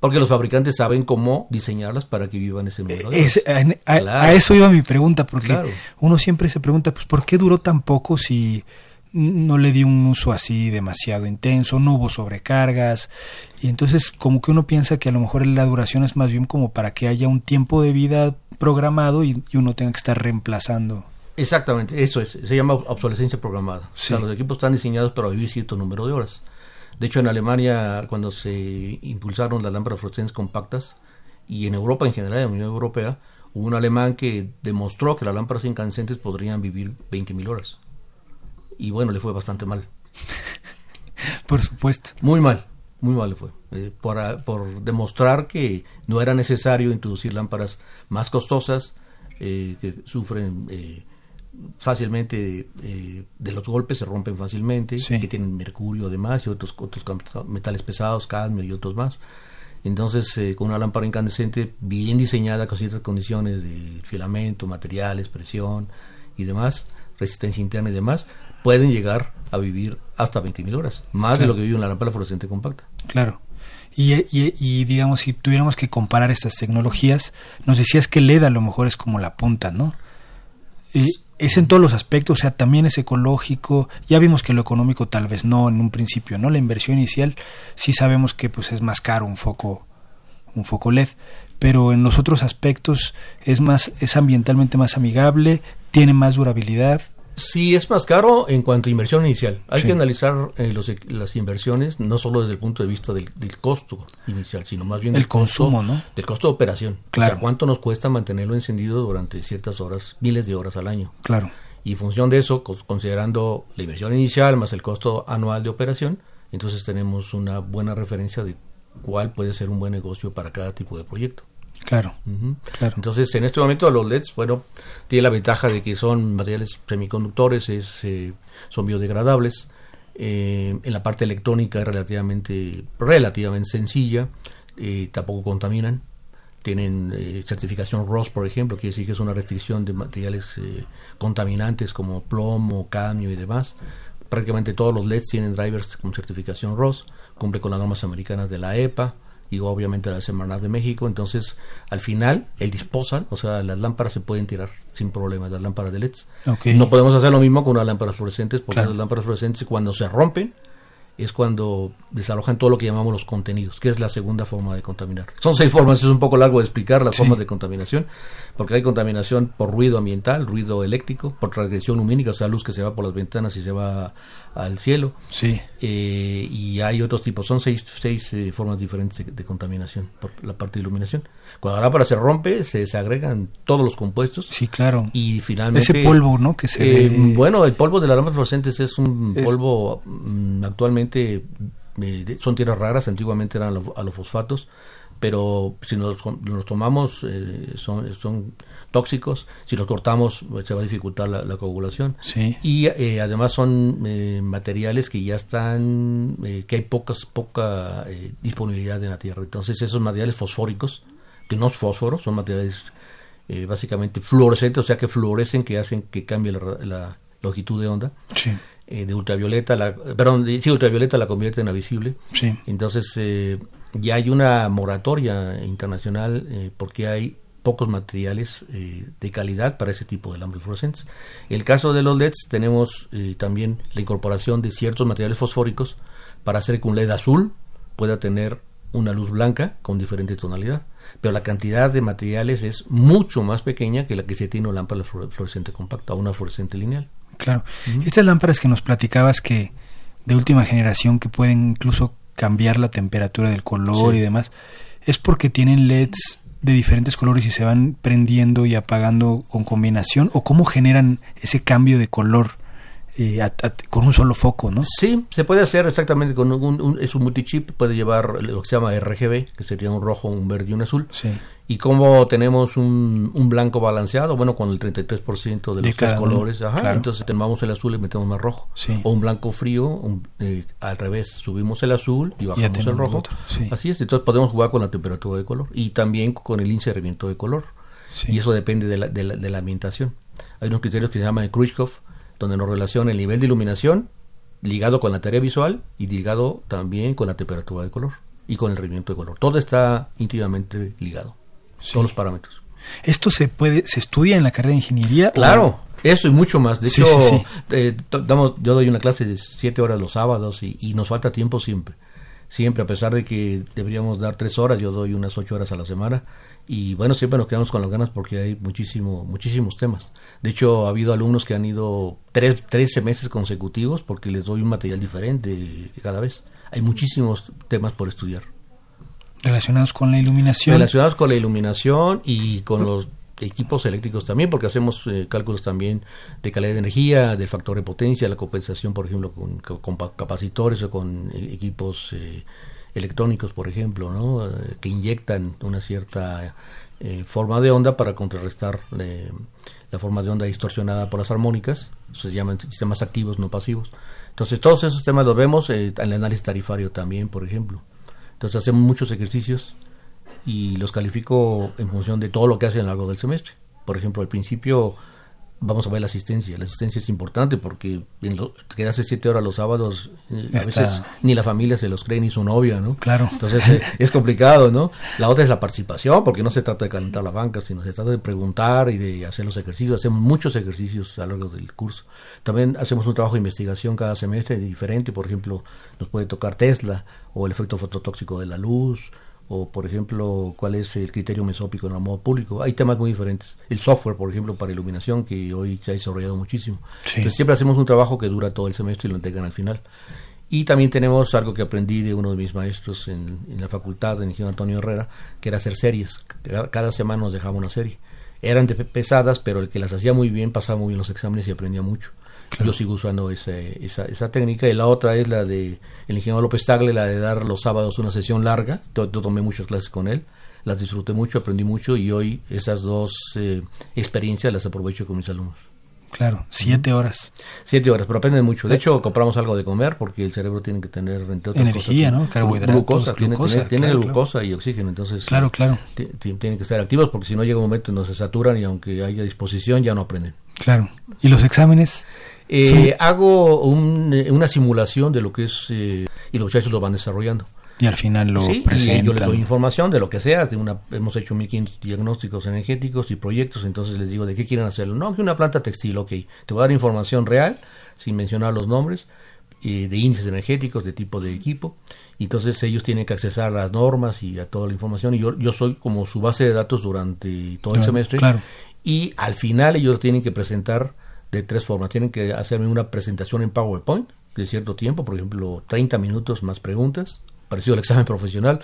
G: porque los fabricantes saben cómo diseñarlas para que vivan ese
C: número a, eso iba mi pregunta, porque uno siempre se pregunta, pues, ¿por qué duró tan poco si no le di un uso así demasiado intenso, no hubo sobrecargas? Y entonces como que uno piensa que a lo mejor la duración es más bien como para que haya un tiempo de vida programado y, uno tenga que estar reemplazando.
G: Exactamente, eso es, se llama obsolescencia programada. O sea, los equipos están diseñados para vivir cierto número de horas. De hecho, en Alemania, cuando se impulsaron las lámparas fluorescentes compactas, y en Europa en general, en la Unión Europea, hubo un alemán que demostró que las lámparas incandescentes podrían vivir 20.000 horas. Y bueno, le fue bastante mal.
C: por supuesto.
G: Muy mal, muy mal le fue. Eh, por, por, demostrar que no era necesario introducir lámparas más costosas, eh, que sufren eh, fácilmente eh, de los golpes se rompen fácilmente, que tienen mercurio además y otros, otros metales pesados, cadmio y otros más. Entonces, eh, con una lámpara incandescente bien diseñada con ciertas condiciones de filamento, materiales, presión y demás, resistencia interna y demás, pueden llegar a vivir hasta 20.000 horas, más de lo que vive una lámpara fluorescente compacta.
C: Claro. Y, y, y, digamos, si tuviéramos que comparar estas tecnologías, nos decías que LED a lo mejor es como la punta, ¿no? Y, es en todos los aspectos, o sea, también es ecológico. Ya vimos que lo económico tal vez no en un principio, ¿no? La inversión inicial sí sabemos que pues es más caro un foco un foco LED, pero en los otros aspectos es más es ambientalmente más amigable, tiene más durabilidad.
G: Sí, es más caro en cuanto a inversión inicial. Hay que analizar eh, las inversiones no solo desde el punto de vista del, costo inicial, sino más bien
C: el consumo, ¿no?
G: Del costo de operación.
C: Claro.
G: O sea, cuánto nos cuesta mantenerlo encendido durante ciertas horas, miles de horas al año.
C: Claro.
G: Y en función de eso, considerando la inversión inicial más el costo anual de operación, entonces tenemos una buena referencia de cuál puede ser un buen negocio para cada tipo de proyecto.
C: Claro, claro.
G: Entonces, en este momento los LEDs, bueno, tiene la ventaja de que son materiales semiconductores, es, eh, son biodegradables. Eh, en la parte electrónica es relativamente, relativamente sencilla, eh, tampoco contaminan. Tienen certificación ROS, por ejemplo, quiere decir que es una restricción de materiales contaminantes como plomo, cadmio y demás. Prácticamente todos los LEDs tienen drivers con certificación ROS, cumple con las normas americanas de la EPA y obviamente la Semarnat de México. Entonces, al final, el disposal, o sea, las lámparas se pueden tirar sin problemas, las lámparas de LEDs. No podemos hacer lo mismo con las lámparas fluorescentes, porque las lámparas fluorescentes cuando se rompen, es cuando desalojan todo lo que llamamos los contenidos, que es la segunda forma de contaminar. Son seis formas, es un poco largo de explicar las formas de contaminación, porque hay contaminación por ruido ambiental, ruido eléctrico, por transgresión lumínica, o sea, luz que se va por las ventanas y se va al cielo.
C: Sí.
G: Eh, y hay otros tipos, son seis, seis eh, formas diferentes de, contaminación por la parte de iluminación. Cuando la lámpara se rompe, se desagregan todos los compuestos.
C: Sí, claro.
G: Y finalmente...
C: Ese polvo, ¿no? Que se
G: eh, Bueno, el polvo de las lámparas fluorescentes es un polvo mm, actualmente... son tierras raras, antiguamente eran alofosfatos pero si nos, nos tomamos eh, son, son tóxicos, si los cortamos pues, se va a dificultar la, coagulación. Y eh, además son eh, materiales que ya están, que hay pocas, poca disponibilidad en la Tierra. Entonces esos materiales fosfóricos, que no es fósforo, son materiales básicamente fluorescentes, o sea que fluorecen, que hacen que cambie la, longitud de onda. de ultravioleta, la, perdón, de, sí, ultravioleta la convierte en la visible. Entonces, ya hay una moratoria internacional eh, porque hay pocos materiales eh, de calidad para ese tipo de lámparas fluorescentes. En el caso de los LEDs tenemos eh, también la incorporación de ciertos materiales fosfóricos para hacer que un LED azul pueda tener una luz blanca con diferente tonalidad. Pero la cantidad de materiales es mucho más pequeña que la que se tiene una lámpara fluorescente compacta o una fluorescente lineal.
C: Claro. Estas lámparas que nos platicabas que de última generación que pueden incluso cambiar la temperatura del color y demás, es porque tienen LEDs de diferentes colores y se van prendiendo y apagando con combinación o cómo generan ese cambio de color eh, con un solo foco, ¿no?
G: Sí, se puede hacer exactamente con un, es un multichip, puede llevar lo que se llama RGB, que sería un rojo, un verde y un azul.
C: Sí.
G: Y como tenemos un, un blanco balanceado, bueno, con el 33% de los tres colores, ajá, entonces tomamos el azul y metemos más rojo. O un blanco frío, eh, al revés, subimos el azul y bajamos el rojo. Así es, entonces podemos jugar con la temperatura de color y también con el incerramiento de color. Y eso depende de la, de, la, de la ambientación. Hay unos criterios que se llaman Khrushchev, donde nos relaciona el nivel de iluminación ligado con la tarea visual y ligado también con la temperatura de color y con el rendimiento de color. Todo está íntimamente ligado, todos los parámetros.
C: ¿Esto se puede, se estudia en la carrera de ingeniería?
G: Claro, eso y mucho más. De hecho, eh, damos, yo doy una clase de siete horas los sábados y, y nos falta tiempo siempre siempre, a pesar de que deberíamos dar tres horas, yo doy unas ocho horas a la semana. Y bueno, siempre nos quedamos con las ganas porque hay muchísimo, muchísimos temas. De hecho, ha habido alumnos que han ido tres, 13 meses consecutivos porque les doy un material diferente cada vez. Hay muchísimos temas por estudiar.
C: Relacionados con la iluminación.
G: Relacionados con la iluminación y con los equipos eléctricos también, porque hacemos eh, cálculos también de calidad de energía, del factor de potencia, la compensación, por ejemplo, con, capacitores o con eh, equipos eh, electrónicos, por ejemplo, ¿no? que inyectan una cierta forma de onda para contrarrestar la forma de onda distorsionada por las armónicas, se llaman sistemas activos, no pasivos. Entonces, todos esos temas los vemos en el análisis tarifario también, por ejemplo. Entonces, hacemos muchos ejercicios y los califico en función de todo lo que hacen a lo largo del semestre. Por ejemplo, al principio vamos a ver la asistencia. La asistencia es importante porque en lo, quedarse siete horas los sábados, eh, a veces ni la familia se los cree ni su novia, ¿no?
C: Claro.
G: Entonces eh, es complicado, ¿no? La otra es la participación, porque no se trata de calentar la banca, sino se trata de preguntar y de hacer los ejercicios. Hacemos muchos ejercicios a lo largo del curso. También hacemos un trabajo de investigación cada semestre diferente. Por ejemplo, nos puede tocar Tesla o el efecto fototóxico de la luz o por ejemplo cuál es el criterio mesópico en el modo público. Hay temas muy diferentes. El software, por ejemplo, para iluminación, que hoy se ha desarrollado muchísimo. Entonces siempre hacemos un trabajo que dura todo el semestre y lo entregan al final. Y también tenemos algo que aprendí de uno de mis maestros en, la facultad, el ingeniero Antonio Herrera, que era hacer series. Cada, semana nos dejaba una serie. Eran pesadas, pero el que las hacía muy bien pasaba muy bien los exámenes y aprendía mucho. Yo sigo usando esa, esa, técnica. Y la otra es la de el ingeniero López Tagle, la de dar los sábados una sesión larga. Yo, tomé muchas clases con él, las disfruté mucho, aprendí mucho y hoy esas dos eh, experiencias las aprovecho con mis alumnos.
C: Claro, siete horas.
G: Siete horas, pero aprenden mucho. De hecho, compramos algo de comer porque el cerebro tiene que tener,
C: entre Energía, ¿no?
G: Carbohidratos, glucosa, tiene, glucosa y oxígeno. Entonces,
C: claro, claro.
G: Tienen que estar activos porque si no llega un momento en donde se saturan y aunque haya disposición ya no aprenden.
C: Claro. ¿Y los exámenes?
G: Eh, hago eh, una simulación de lo que es, eh, y los muchachos lo van desarrollando.
C: Y al final lo
G: sí,
C: presentan.
G: Y yo les doy información de lo que sea. De una, hemos hecho 1500 diagnósticos energéticos y proyectos, entonces les digo de qué quieren hacerlo. No, que una planta textil, ok. Te voy a dar información real, sin mencionar los nombres, eh, de índices energéticos, de tipo de equipo. Entonces ellos tienen que accesar a las normas y a toda la información. Y yo, yo soy como su base de datos durante todo el semestre.
C: Claro.
G: Y al final ellos tienen que presentar de tres formas. Tienen que hacerme una presentación en PowerPoint de cierto tiempo, por ejemplo, 30 minutos más preguntas, parecido al examen profesional.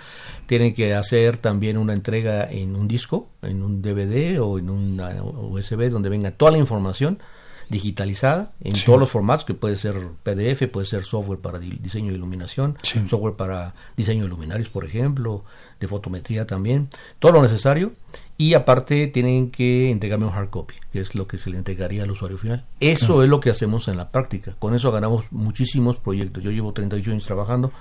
G: Tienen que hacer también una entrega en un disco, en un DVD o en una USB donde venga toda la información digitalizada en todos los formatos, que puede ser PDF, puede ser software para diseño de iluminación, software para diseño de luminarios, por ejemplo, de fotometría también, todo lo necesario. Y aparte tienen que entregarme un hard copy, que es lo que se le entregaría al usuario final. Eso es lo que hacemos en la práctica. Con eso ganamos muchísimos proyectos. Yo llevo 38 años trabajando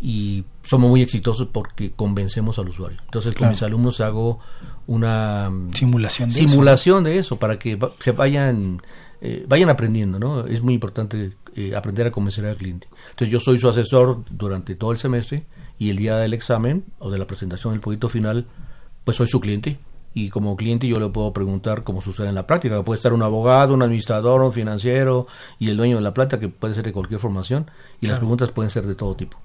G: y somos muy exitosos porque convencemos al usuario. Entonces con mis alumnos hago una
C: simulación de
G: simulación de eso para que se vayan eh, vayan aprendiendo, ¿no? Es muy importante eh, aprender a convencer al cliente. Entonces yo soy su asesor durante todo el semestre y el día del examen o de la presentación del proyecto final, pues soy su cliente. Y como cliente yo le puedo preguntar cómo sucede en la práctica. Puede estar un abogado, un administrador, un financiero y el dueño de la plata, que puede ser de cualquier formación. Y las preguntas pueden ser de todo tipo.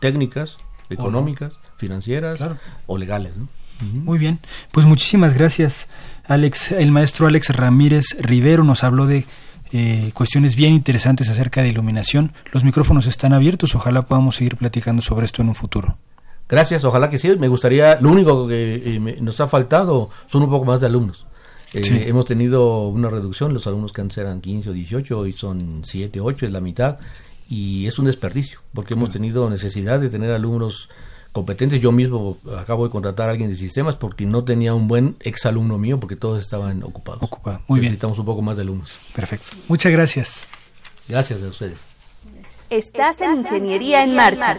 G: Técnicas, económicas, financieras o legales.
C: Muy bien. Pues muchísimas gracias Alex, el maestro Alex Ramírez Rivero nos habló de eh, cuestiones bien interesantes acerca de iluminación. Los micrófonos están abiertos, ojalá podamos seguir platicando sobre esto en un futuro.
G: Gracias, ojalá que sí. Me gustaría, lo único que eh, nos ha faltado son un poco más de alumnos. Eh, hemos tenido una reducción, los alumnos que antes eran 15 o 18, hoy son 7, 8, es la mitad, y es un desperdicio, porque hemos tenido necesidad de tener alumnos competentes. Yo mismo acabo de contratar a alguien de sistemas porque no tenía un buen exalumno mío porque todos estaban ocupados.
C: Ocupado. Muy bien.
G: Necesitamos un poco más de alumnos.
C: Perfecto. Muchas gracias.
G: Gracias a ustedes.
B: Estás en Ingeniería en Marcha.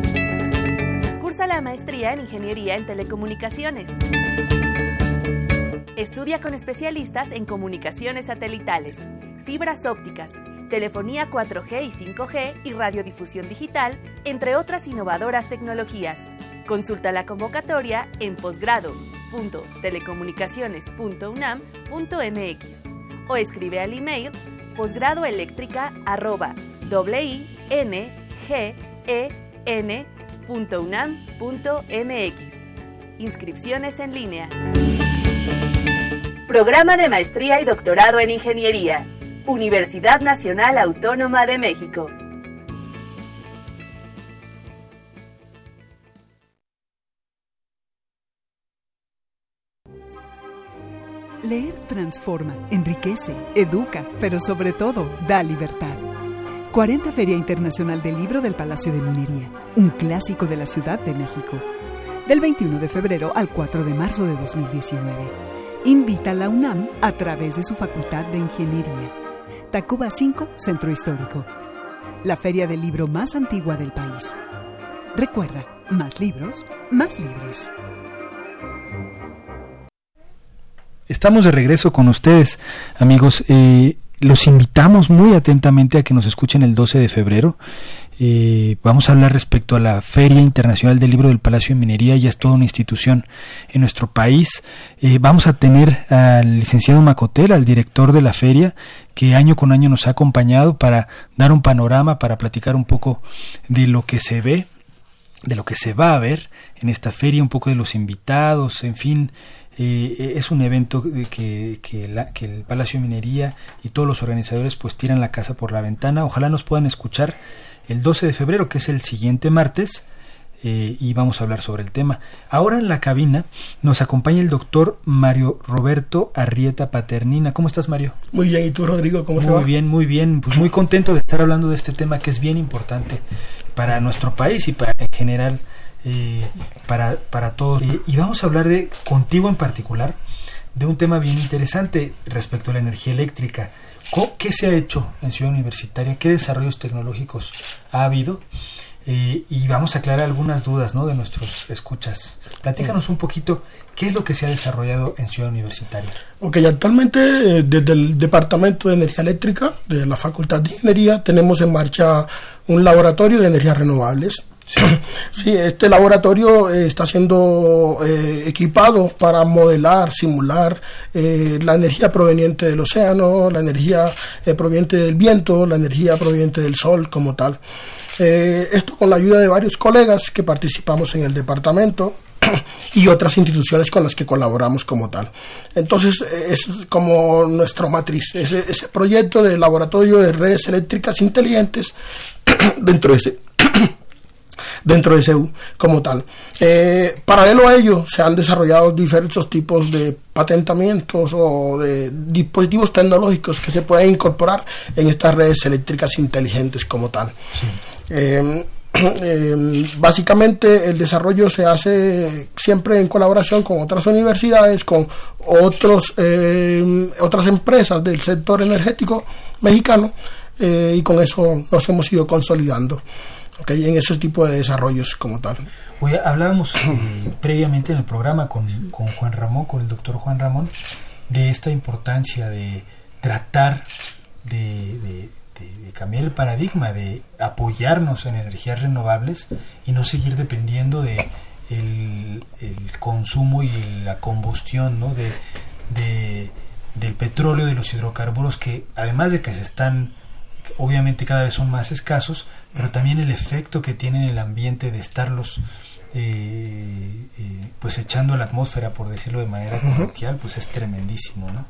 B: Cursa la maestría en Ingeniería en Telecomunicaciones. Estudia con especialistas en comunicaciones satelitales, fibras ópticas, telefonía 4G y 5G y radiodifusión digital, entre otras innovadoras tecnologías. Consulta la convocatoria en posgrado.telecomunicaciones.unam.mx o escribe al email posgradoeléctrica.unam.mx. Inscripciones en línea. Programa de Maestría y Doctorado en Ingeniería. Universidad Nacional Autónoma de México.
F: Leer transforma, enriquece, educa, pero sobre todo da libertad. 40 Feria Internacional del Libro del Palacio de Minería, un clásico de la Ciudad de México. Del 21 de febrero al 4 de marzo de 2019. Invita a la UNAM a través de su Facultad de Ingeniería. Tacuba 5, Centro Histórico. La feria del libro más antigua del país. Recuerda, más libros, más libres.
C: Estamos de regreso con ustedes, amigos. Eh, los invitamos muy atentamente a que nos escuchen el 12 de febrero. Eh, vamos a hablar respecto a la Feria Internacional del Libro del Palacio de Minería, ya es toda una institución en nuestro país. Eh, vamos a tener al licenciado Macotel, al director de la feria, que año con año nos ha acompañado para dar un panorama, para platicar un poco de lo que se ve, de lo que se va a ver en esta feria, un poco de los invitados, en fin. Eh, es un evento que, que, el Palacio de Minería y todos los organizadores pues tiran la casa por la ventana. Ojalá nos puedan escuchar el 12 de febrero, que es el siguiente martes, eh, y vamos a hablar sobre el tema. Ahora en la cabina nos acompaña el doctor Mario Roberto Arrieta Paternina. ¿Cómo estás, Mario?
H: Muy bien, ¿y tú, Rodrigo? ¿Cómo
C: muy
H: te va?
C: Muy bien, muy bien. Pues muy contento de estar hablando de este tema que es bien importante para nuestro país y para en general eh, para, para todos. y vamos a hablar de, contigo en particular, de un tema bien interesante respecto a la energía eléctrica. ¿Qué se ha hecho en Ciudad Universitaria? ¿Qué desarrollos tecnológicos ha habido? Eh, y vamos a aclarar algunas dudas ¿no? de nuestros escuchas. Platícanos un poquito qué es lo que se ha desarrollado en Ciudad Universitaria.
H: Ok, actualmente eh, desde el Departamento de Energía Eléctrica de la Facultad de Ingeniería tenemos en marcha un laboratorio de energías renovables Sí, este laboratorio eh, está siendo eh, equipado para modelar, simular eh, la energía proveniente del océano, la energía proveniente del viento, la energía proveniente del sol como tal. esto con la ayuda de varios colegas que participamos en el departamento y otras instituciones con las que colaboramos como tal. Entonces, es como nuestra matriz, ese, ese proyecto de laboratorio de redes eléctricas inteligentes dentro de ese dentro de CEU como tal. Eh, paralelo a ello, se han desarrollado diversos tipos de patentamientos o de dispositivos tecnológicos que se pueden incorporar en estas redes eléctricas inteligentes como tal. Em, em, básicamente el desarrollo se hace siempre en colaboración con otras universidades, con otros, em, otras empresas del sector energético mexicano eh, y con eso nos hemos ido consolidando okay, en ese tipo de desarrollos como tal.
C: Hoy hablábamos eh, previamente en el programa con, con, Juan Ramón, con el doctor Juan Ramón, de esta importancia de tratar de, de, cambiar el paradigma, de apoyarnos en energías renovables y no seguir dependiendo de el, el consumo y la combustión ¿no? de, del petróleo, de los hidrocarburos, que además de que se están obviamente cada vez son más escasos, pero también el efecto que tiene en el ambiente de estarlos eh, eh, pues echando a la atmósfera, por decirlo de manera coloquial, pues es tremendísimo, ¿no?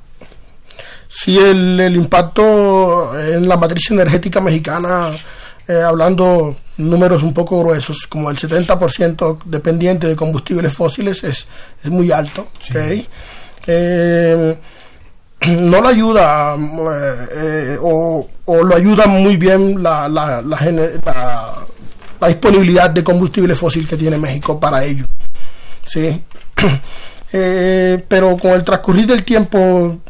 H: Sí, el, el impacto en la matriz energética mexicana, eh, hablando números un poco gruesos, como el 70% dependiente de combustibles fósiles, es, es muy alto. ¿okay? no lo ayuda eh, eh, o, lo ayuda muy bien la, la, la, disponibilidad de combustible fósil que tiene México para ello. ¿sí? Eh, pero con el transcurrir del tiempo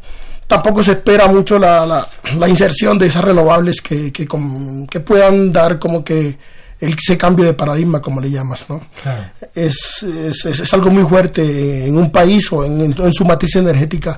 H: tampoco se espera mucho la, inserción de esas renovables que, que, que, puedan dar como que ese cambio de paradigma, como le llamas. ¿no? Es, es, es, algo muy fuerte en un país o en, en su matriz energética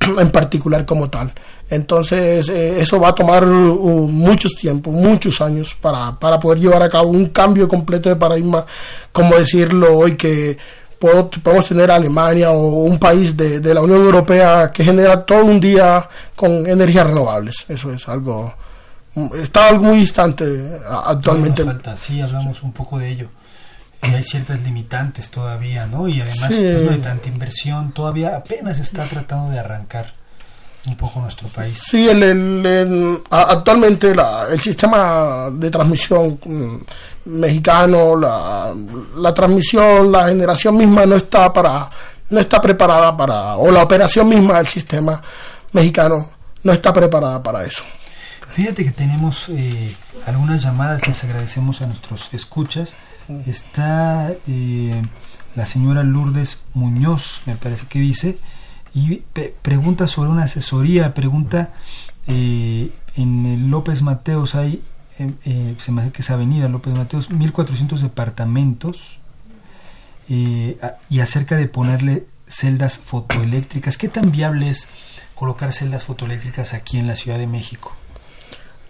H: en particular como tal. Entonces, eh, eso va a tomar uh, muchos tiempos, muchos años para, para poder llevar a cabo un cambio completo de paradigma, como decirlo hoy que podemos tener Alemania o un país de, de, la Unión Europea que genera todo un día con energías renovables. Eso es algo, está algo muy distante actualmente.
C: Falta, sí, hablamos un poco de ello y hay ciertas limitantes todavía, ¿no? Y además pues, no hay tanta inversión, todavía apenas está tratando de arrancar un poco nuestro país.
H: Sí, el, actualmente el sistema de transmisión mm, mexicano, la, la transmisión, la generación misma no está para no está preparada para o la operación misma del sistema mexicano no está preparada para eso.
C: Fíjate que tenemos eh, algunas llamadas, les agradecemos a nuestros escuchas está eh, la señora Lourdes Muñoz, me parece que dice, y pregunta sobre una asesoría, pregunta eh, en el López Mateos hay, eh, se me hace que es Avenida López Mateos, 1400 departamentos y acerca de ponerle celdas fotoeléctricas. ¿Qué tan viable es colocar celdas fotoeléctricas aquí en la Ciudad de México?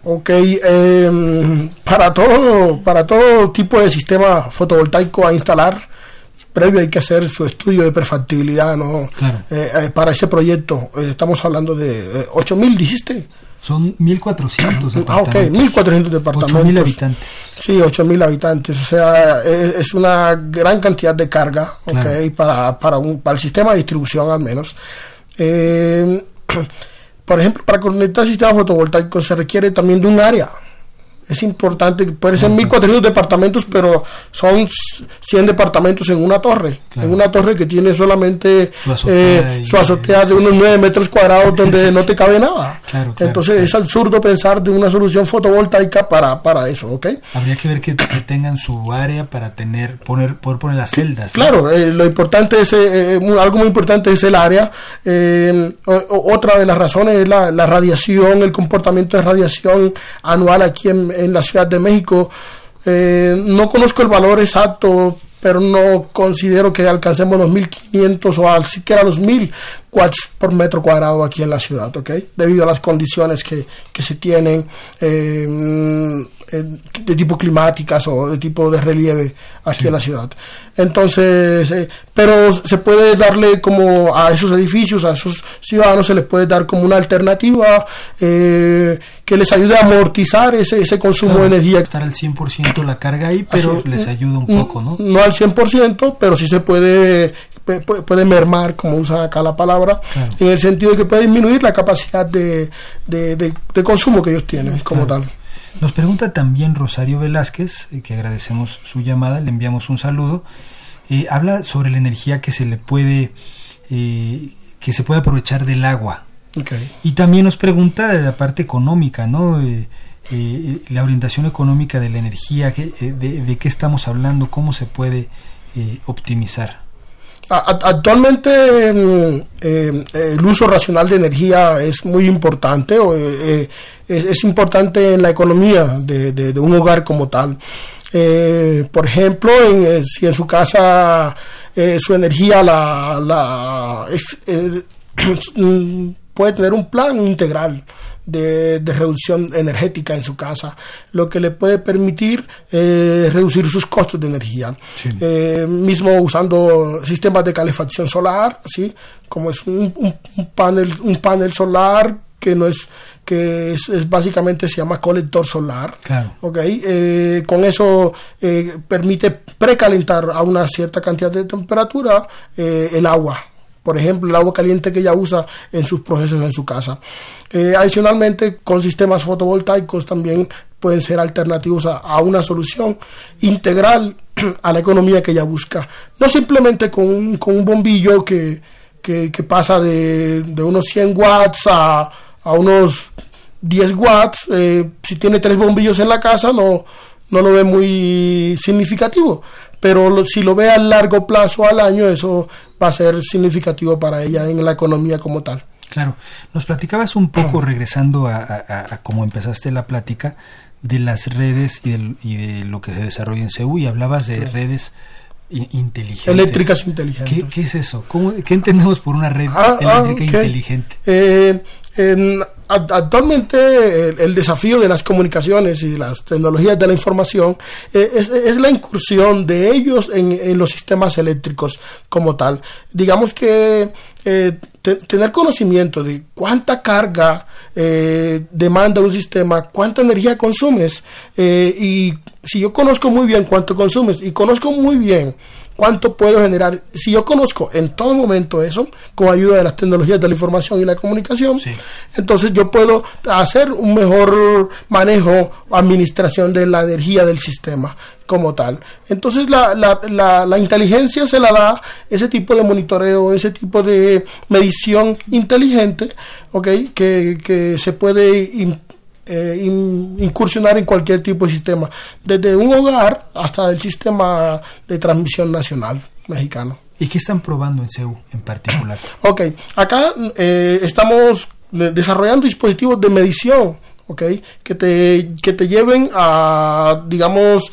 H: Ok, em, para, todo, para todo tipo de sistema fotovoltaico a instalar, previo hay que hacer su estudio de perfectibilidad ¿no? Eh, eh, para ese proyecto. Eh, estamos hablando de 8.000, dijiste.
C: Son 1.400
H: Ah, ok, 1.400 departamentos. 8.000
C: habitantes.
H: Sí, 8.000 habitantes. O sea, es, una gran cantidad de carga okay, para, para, un, para el sistema de distribución al menos. Eh, por ejemplo, para conectar sistemas fotovoltaicos se requiere también de un área es importante, puede ser 1.400 departamentos, pero son 100 departamentos en una torre, en una torre que tiene solamente su azotea, eh, de unos 9 metros cuadrados donde no te cabe nada. Entonces es absurdo pensar de una solución fotovoltaica para, para eso, ¿ok?
C: Habría que ver que, tengan su área para tener poner poder poner las celdas.
H: Claro, eh, lo importante es, eh, algo muy importante es el área. otra de las razones es la, la radiación, el comportamiento de radiación anual aquí en en la Ciudad de México. Eh, no conozco el valor exacto, pero no considero que alcancemos los 1500 o al siquiera los 1000 watts por metro cuadrado aquí en la ciudad, ¿ok? Debido a las condiciones que, que se tienen. Eh, de tipo climáticas o de tipo de relieve aquí en la ciudad. Entonces, eh, pero se puede darle como a esos edificios, a esos ciudadanos, se les puede dar como una alternativa eh, que les ayude a amortizar ese, ese consumo de energía.
C: Estar al 100% la carga ahí, pero les ayuda un mm, poco, ¿no?
H: No al 100%, pero sí se puede puede mermar, como usa acá la palabra, en el sentido de que puede disminuir la capacidad de, de, consumo que ellos tienen como tal.
C: Nos pregunta también Rosario Velázquez, eh, que agradecemos su llamada, le enviamos un saludo. Eh, habla sobre la energía que se le puede, eh, que se puede aprovechar del agua. Y también nos pregunta de la parte económica, ¿no? la orientación económica de la energía, de, de, qué estamos hablando, cómo se puede optimizar.
H: Actualmente mm, el uso racional de energía es muy importante es, importante en la economía de, un hogar como tal. Eh, por ejemplo, eh, si en su casa eh, su energía la, la puede tener un plan integral de, reducción energética en su casa, lo que le puede permitir reducir sus costos de energía. mismo usando sistemas de calefacción solar, ¿sí? como es un, un, panel, un panel solar que no es que es, básicamente se llama colector solar. Okay, eh, con eso eh, permite precalentar a una cierta cantidad de temperatura eh, el agua. Por ejemplo, el agua caliente que ella usa en sus procesos en su casa. adicionalmente, con sistemas fotovoltaicos también pueden ser alternativos a, una solución integral a la economía que ella busca. No simplemente con un, con un bombillo que, que, pasa de, de unos 100 watts a a unos 10 watts, eh, si tiene tres bombillos en la casa no, no lo ve muy significativo, pero si lo ve a largo plazo, al año, eso va a ser significativo para ella en la economía como tal.
C: Claro, nos platicabas un poco, regresando a, a, cómo empezaste la plática, de las redes y de, y de, lo que se desarrolla en CEU y hablabas de redes inteligentes.
H: Eléctricas inteligentes.
C: ¿Qué, es eso? ¿Qué entendemos por una red ah, ah, eléctrica inteligente?
H: Eh, actualmente el, desafío de las comunicaciones y las tecnologías de la información eh, es, la incursión de ellos en, los sistemas eléctricos como tal. Digamos que eh, tener conocimiento de cuánta carga eh, demanda un sistema, cuánta energía consumes y si yo conozco muy bien cuánto consumes y conozco muy bien cuánto puedo generar. Si yo conozco en todo momento eso, con ayuda de las tecnologías de la información y la comunicación, entonces yo puedo hacer un mejor manejo o administración de la energía del sistema como tal. Entonces la, la, la, inteligencia se la da ese tipo de monitoreo, ese tipo de medición inteligente, ¿okay? que, que se puede eh, incursionar en cualquier tipo de sistema, desde un hogar hasta el sistema de transmisión nacional mexicano.
C: ¿Y qué están probando en CEU en particular?
H: Ok, acá eh, estamos desarrollando dispositivos de medición, ok, que te, que te lleven a, digamos,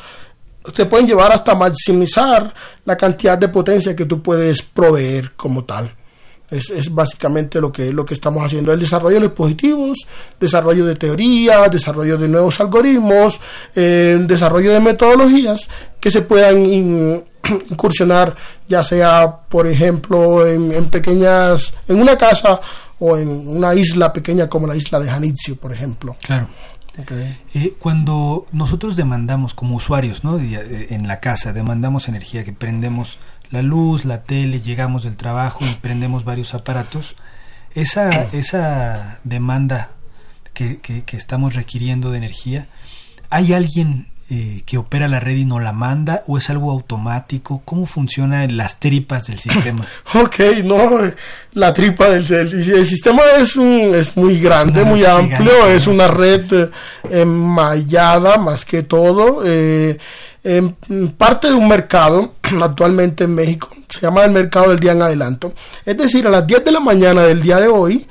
H: te pueden llevar hasta maximizar la cantidad de potencia que tú puedes proveer como tal. Es, es, básicamente lo que, lo que estamos haciendo. El desarrollo de dispositivos, desarrollo de teoría, desarrollo de nuevos algoritmos, eh, desarrollo de metodologías que se puedan incursionar, ya sea, por ejemplo, en, pequeñas, en una casa o en una isla pequeña como la isla de Janitzio, por ejemplo.
C: Claro. Eh, cuando nosotros demandamos como usuarios, ¿no? Eh, en la casa, demandamos energía, que prendemos la luz, la tele, llegamos del trabajo y prendemos varios aparatos, esa, esa demanda que, que, estamos requiriendo de energía, ¿hay alguien eh, que opera la red y no la manda o es algo automático? ¿Cómo funcionan las tripas del sistema?
H: ok, no, la tripa del, el sistema es, un, es muy grande, muy amplio, es una red eh, enmayada más que todo. Eh, en parte de un mercado actualmente en México, se llama el mercado del día en adelanto. Es decir, a las 10 de la mañana del día de hoy,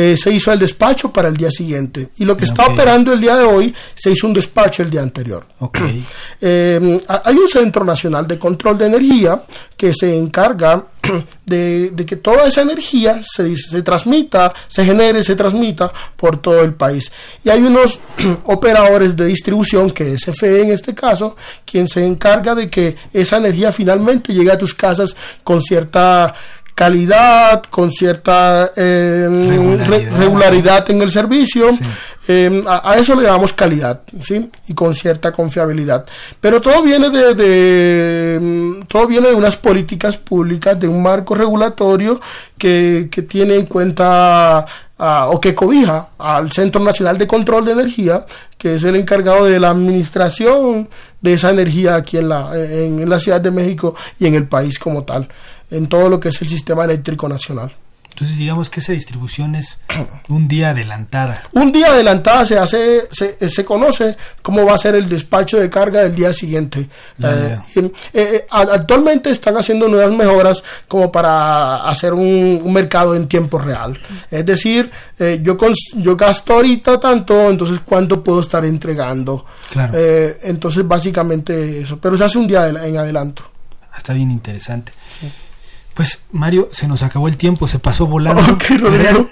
H: eh, se hizo el despacho para el día siguiente. Y lo que está operando el día de hoy, se hizo un despacho el día anterior. Eh, hay un Centro Nacional de Control de Energía que se encarga de, que toda esa energía se, se, transmita, se genere, se transmita por todo el país. Y hay unos operadores de distribución, que es FE en este caso, quien se encarga de que esa energía finalmente llegue a tus casas con cierta calidad, con cierta eh, regularidad. en el servicio. Eh, a, eso le damos calidad, ¿sí? Y con cierta confiabilidad. Pero todo viene de, mm, todo viene de unas políticas públicas, de un marco regulatorio que, que tiene en cuenta o que cobija al Centro Nacional de Control de Energía, que es el encargado de la administración de esa energía aquí en la, en la Ciudad de México y en el país como tal en todo lo que es el sistema eléctrico nacional.
C: Entonces digamos que esa distribución es un día adelantada.
H: Un día adelantada se hace, se, se conoce cómo va a ser el despacho de carga del día siguiente. Eh, eh, eh, actualmente están haciendo nuevas mejoras como para hacer un, mercado en tiempo real. Es decir, yo, yo gasto ahorita tanto, entonces cuánto puedo estar entregando. Claro. entonces básicamente eso, pero se hace un día en adelanto.
C: Está bien interesante. Pues Mario, se nos acabó el tiempo, se pasó volando.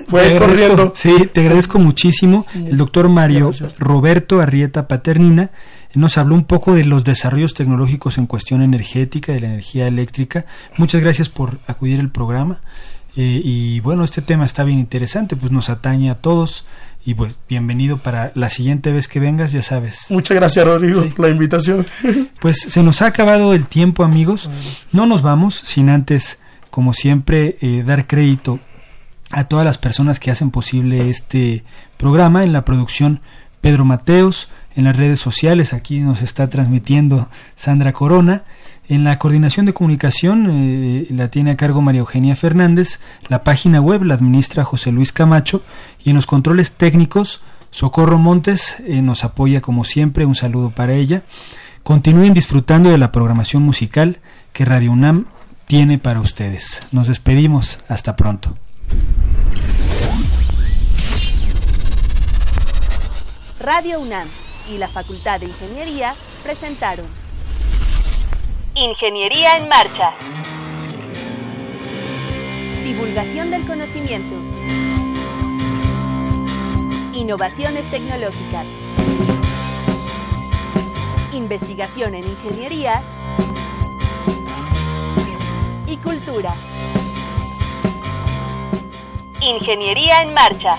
H: fue corriendo.
C: Sí, te agradezco muchísimo. El doctor Mario Roberto Arrieta Paternina nos habló un poco de los desarrollos tecnológicos en cuestión energética, de la energía eléctrica. Muchas gracias por acudir al programa. Eh, y bueno, este tema está bien interesante, pues nos atañe a todos. Y pues bienvenido para la siguiente vez que vengas, ya sabes.
H: Muchas gracias, Rodrigo, por la invitación.
C: Pues se nos ha acabado el tiempo, amigos. No nos vamos sin antes como siempre, eh, dar crédito a todas las personas que hacen posible este programa en la producción Pedro Mateos, en las redes sociales, aquí nos está transmitiendo Sandra Corona, en la coordinación de comunicación eh, la tiene a cargo María Eugenia Fernández, la página web la administra José Luis Camacho y en los controles técnicos Socorro Montes eh, nos apoya como siempre, un saludo para ella. Continúen disfrutando de la programación musical que Radio UNAM tiene para ustedes. Nos despedimos. Hasta pronto.
B: Radio UNAM y la Facultad de Ingeniería presentaron Ingeniería en Marcha. Divulgación del conocimiento. Innovaciones tecnológicas. Investigación en ingeniería y cultura. Ingeniería en marcha.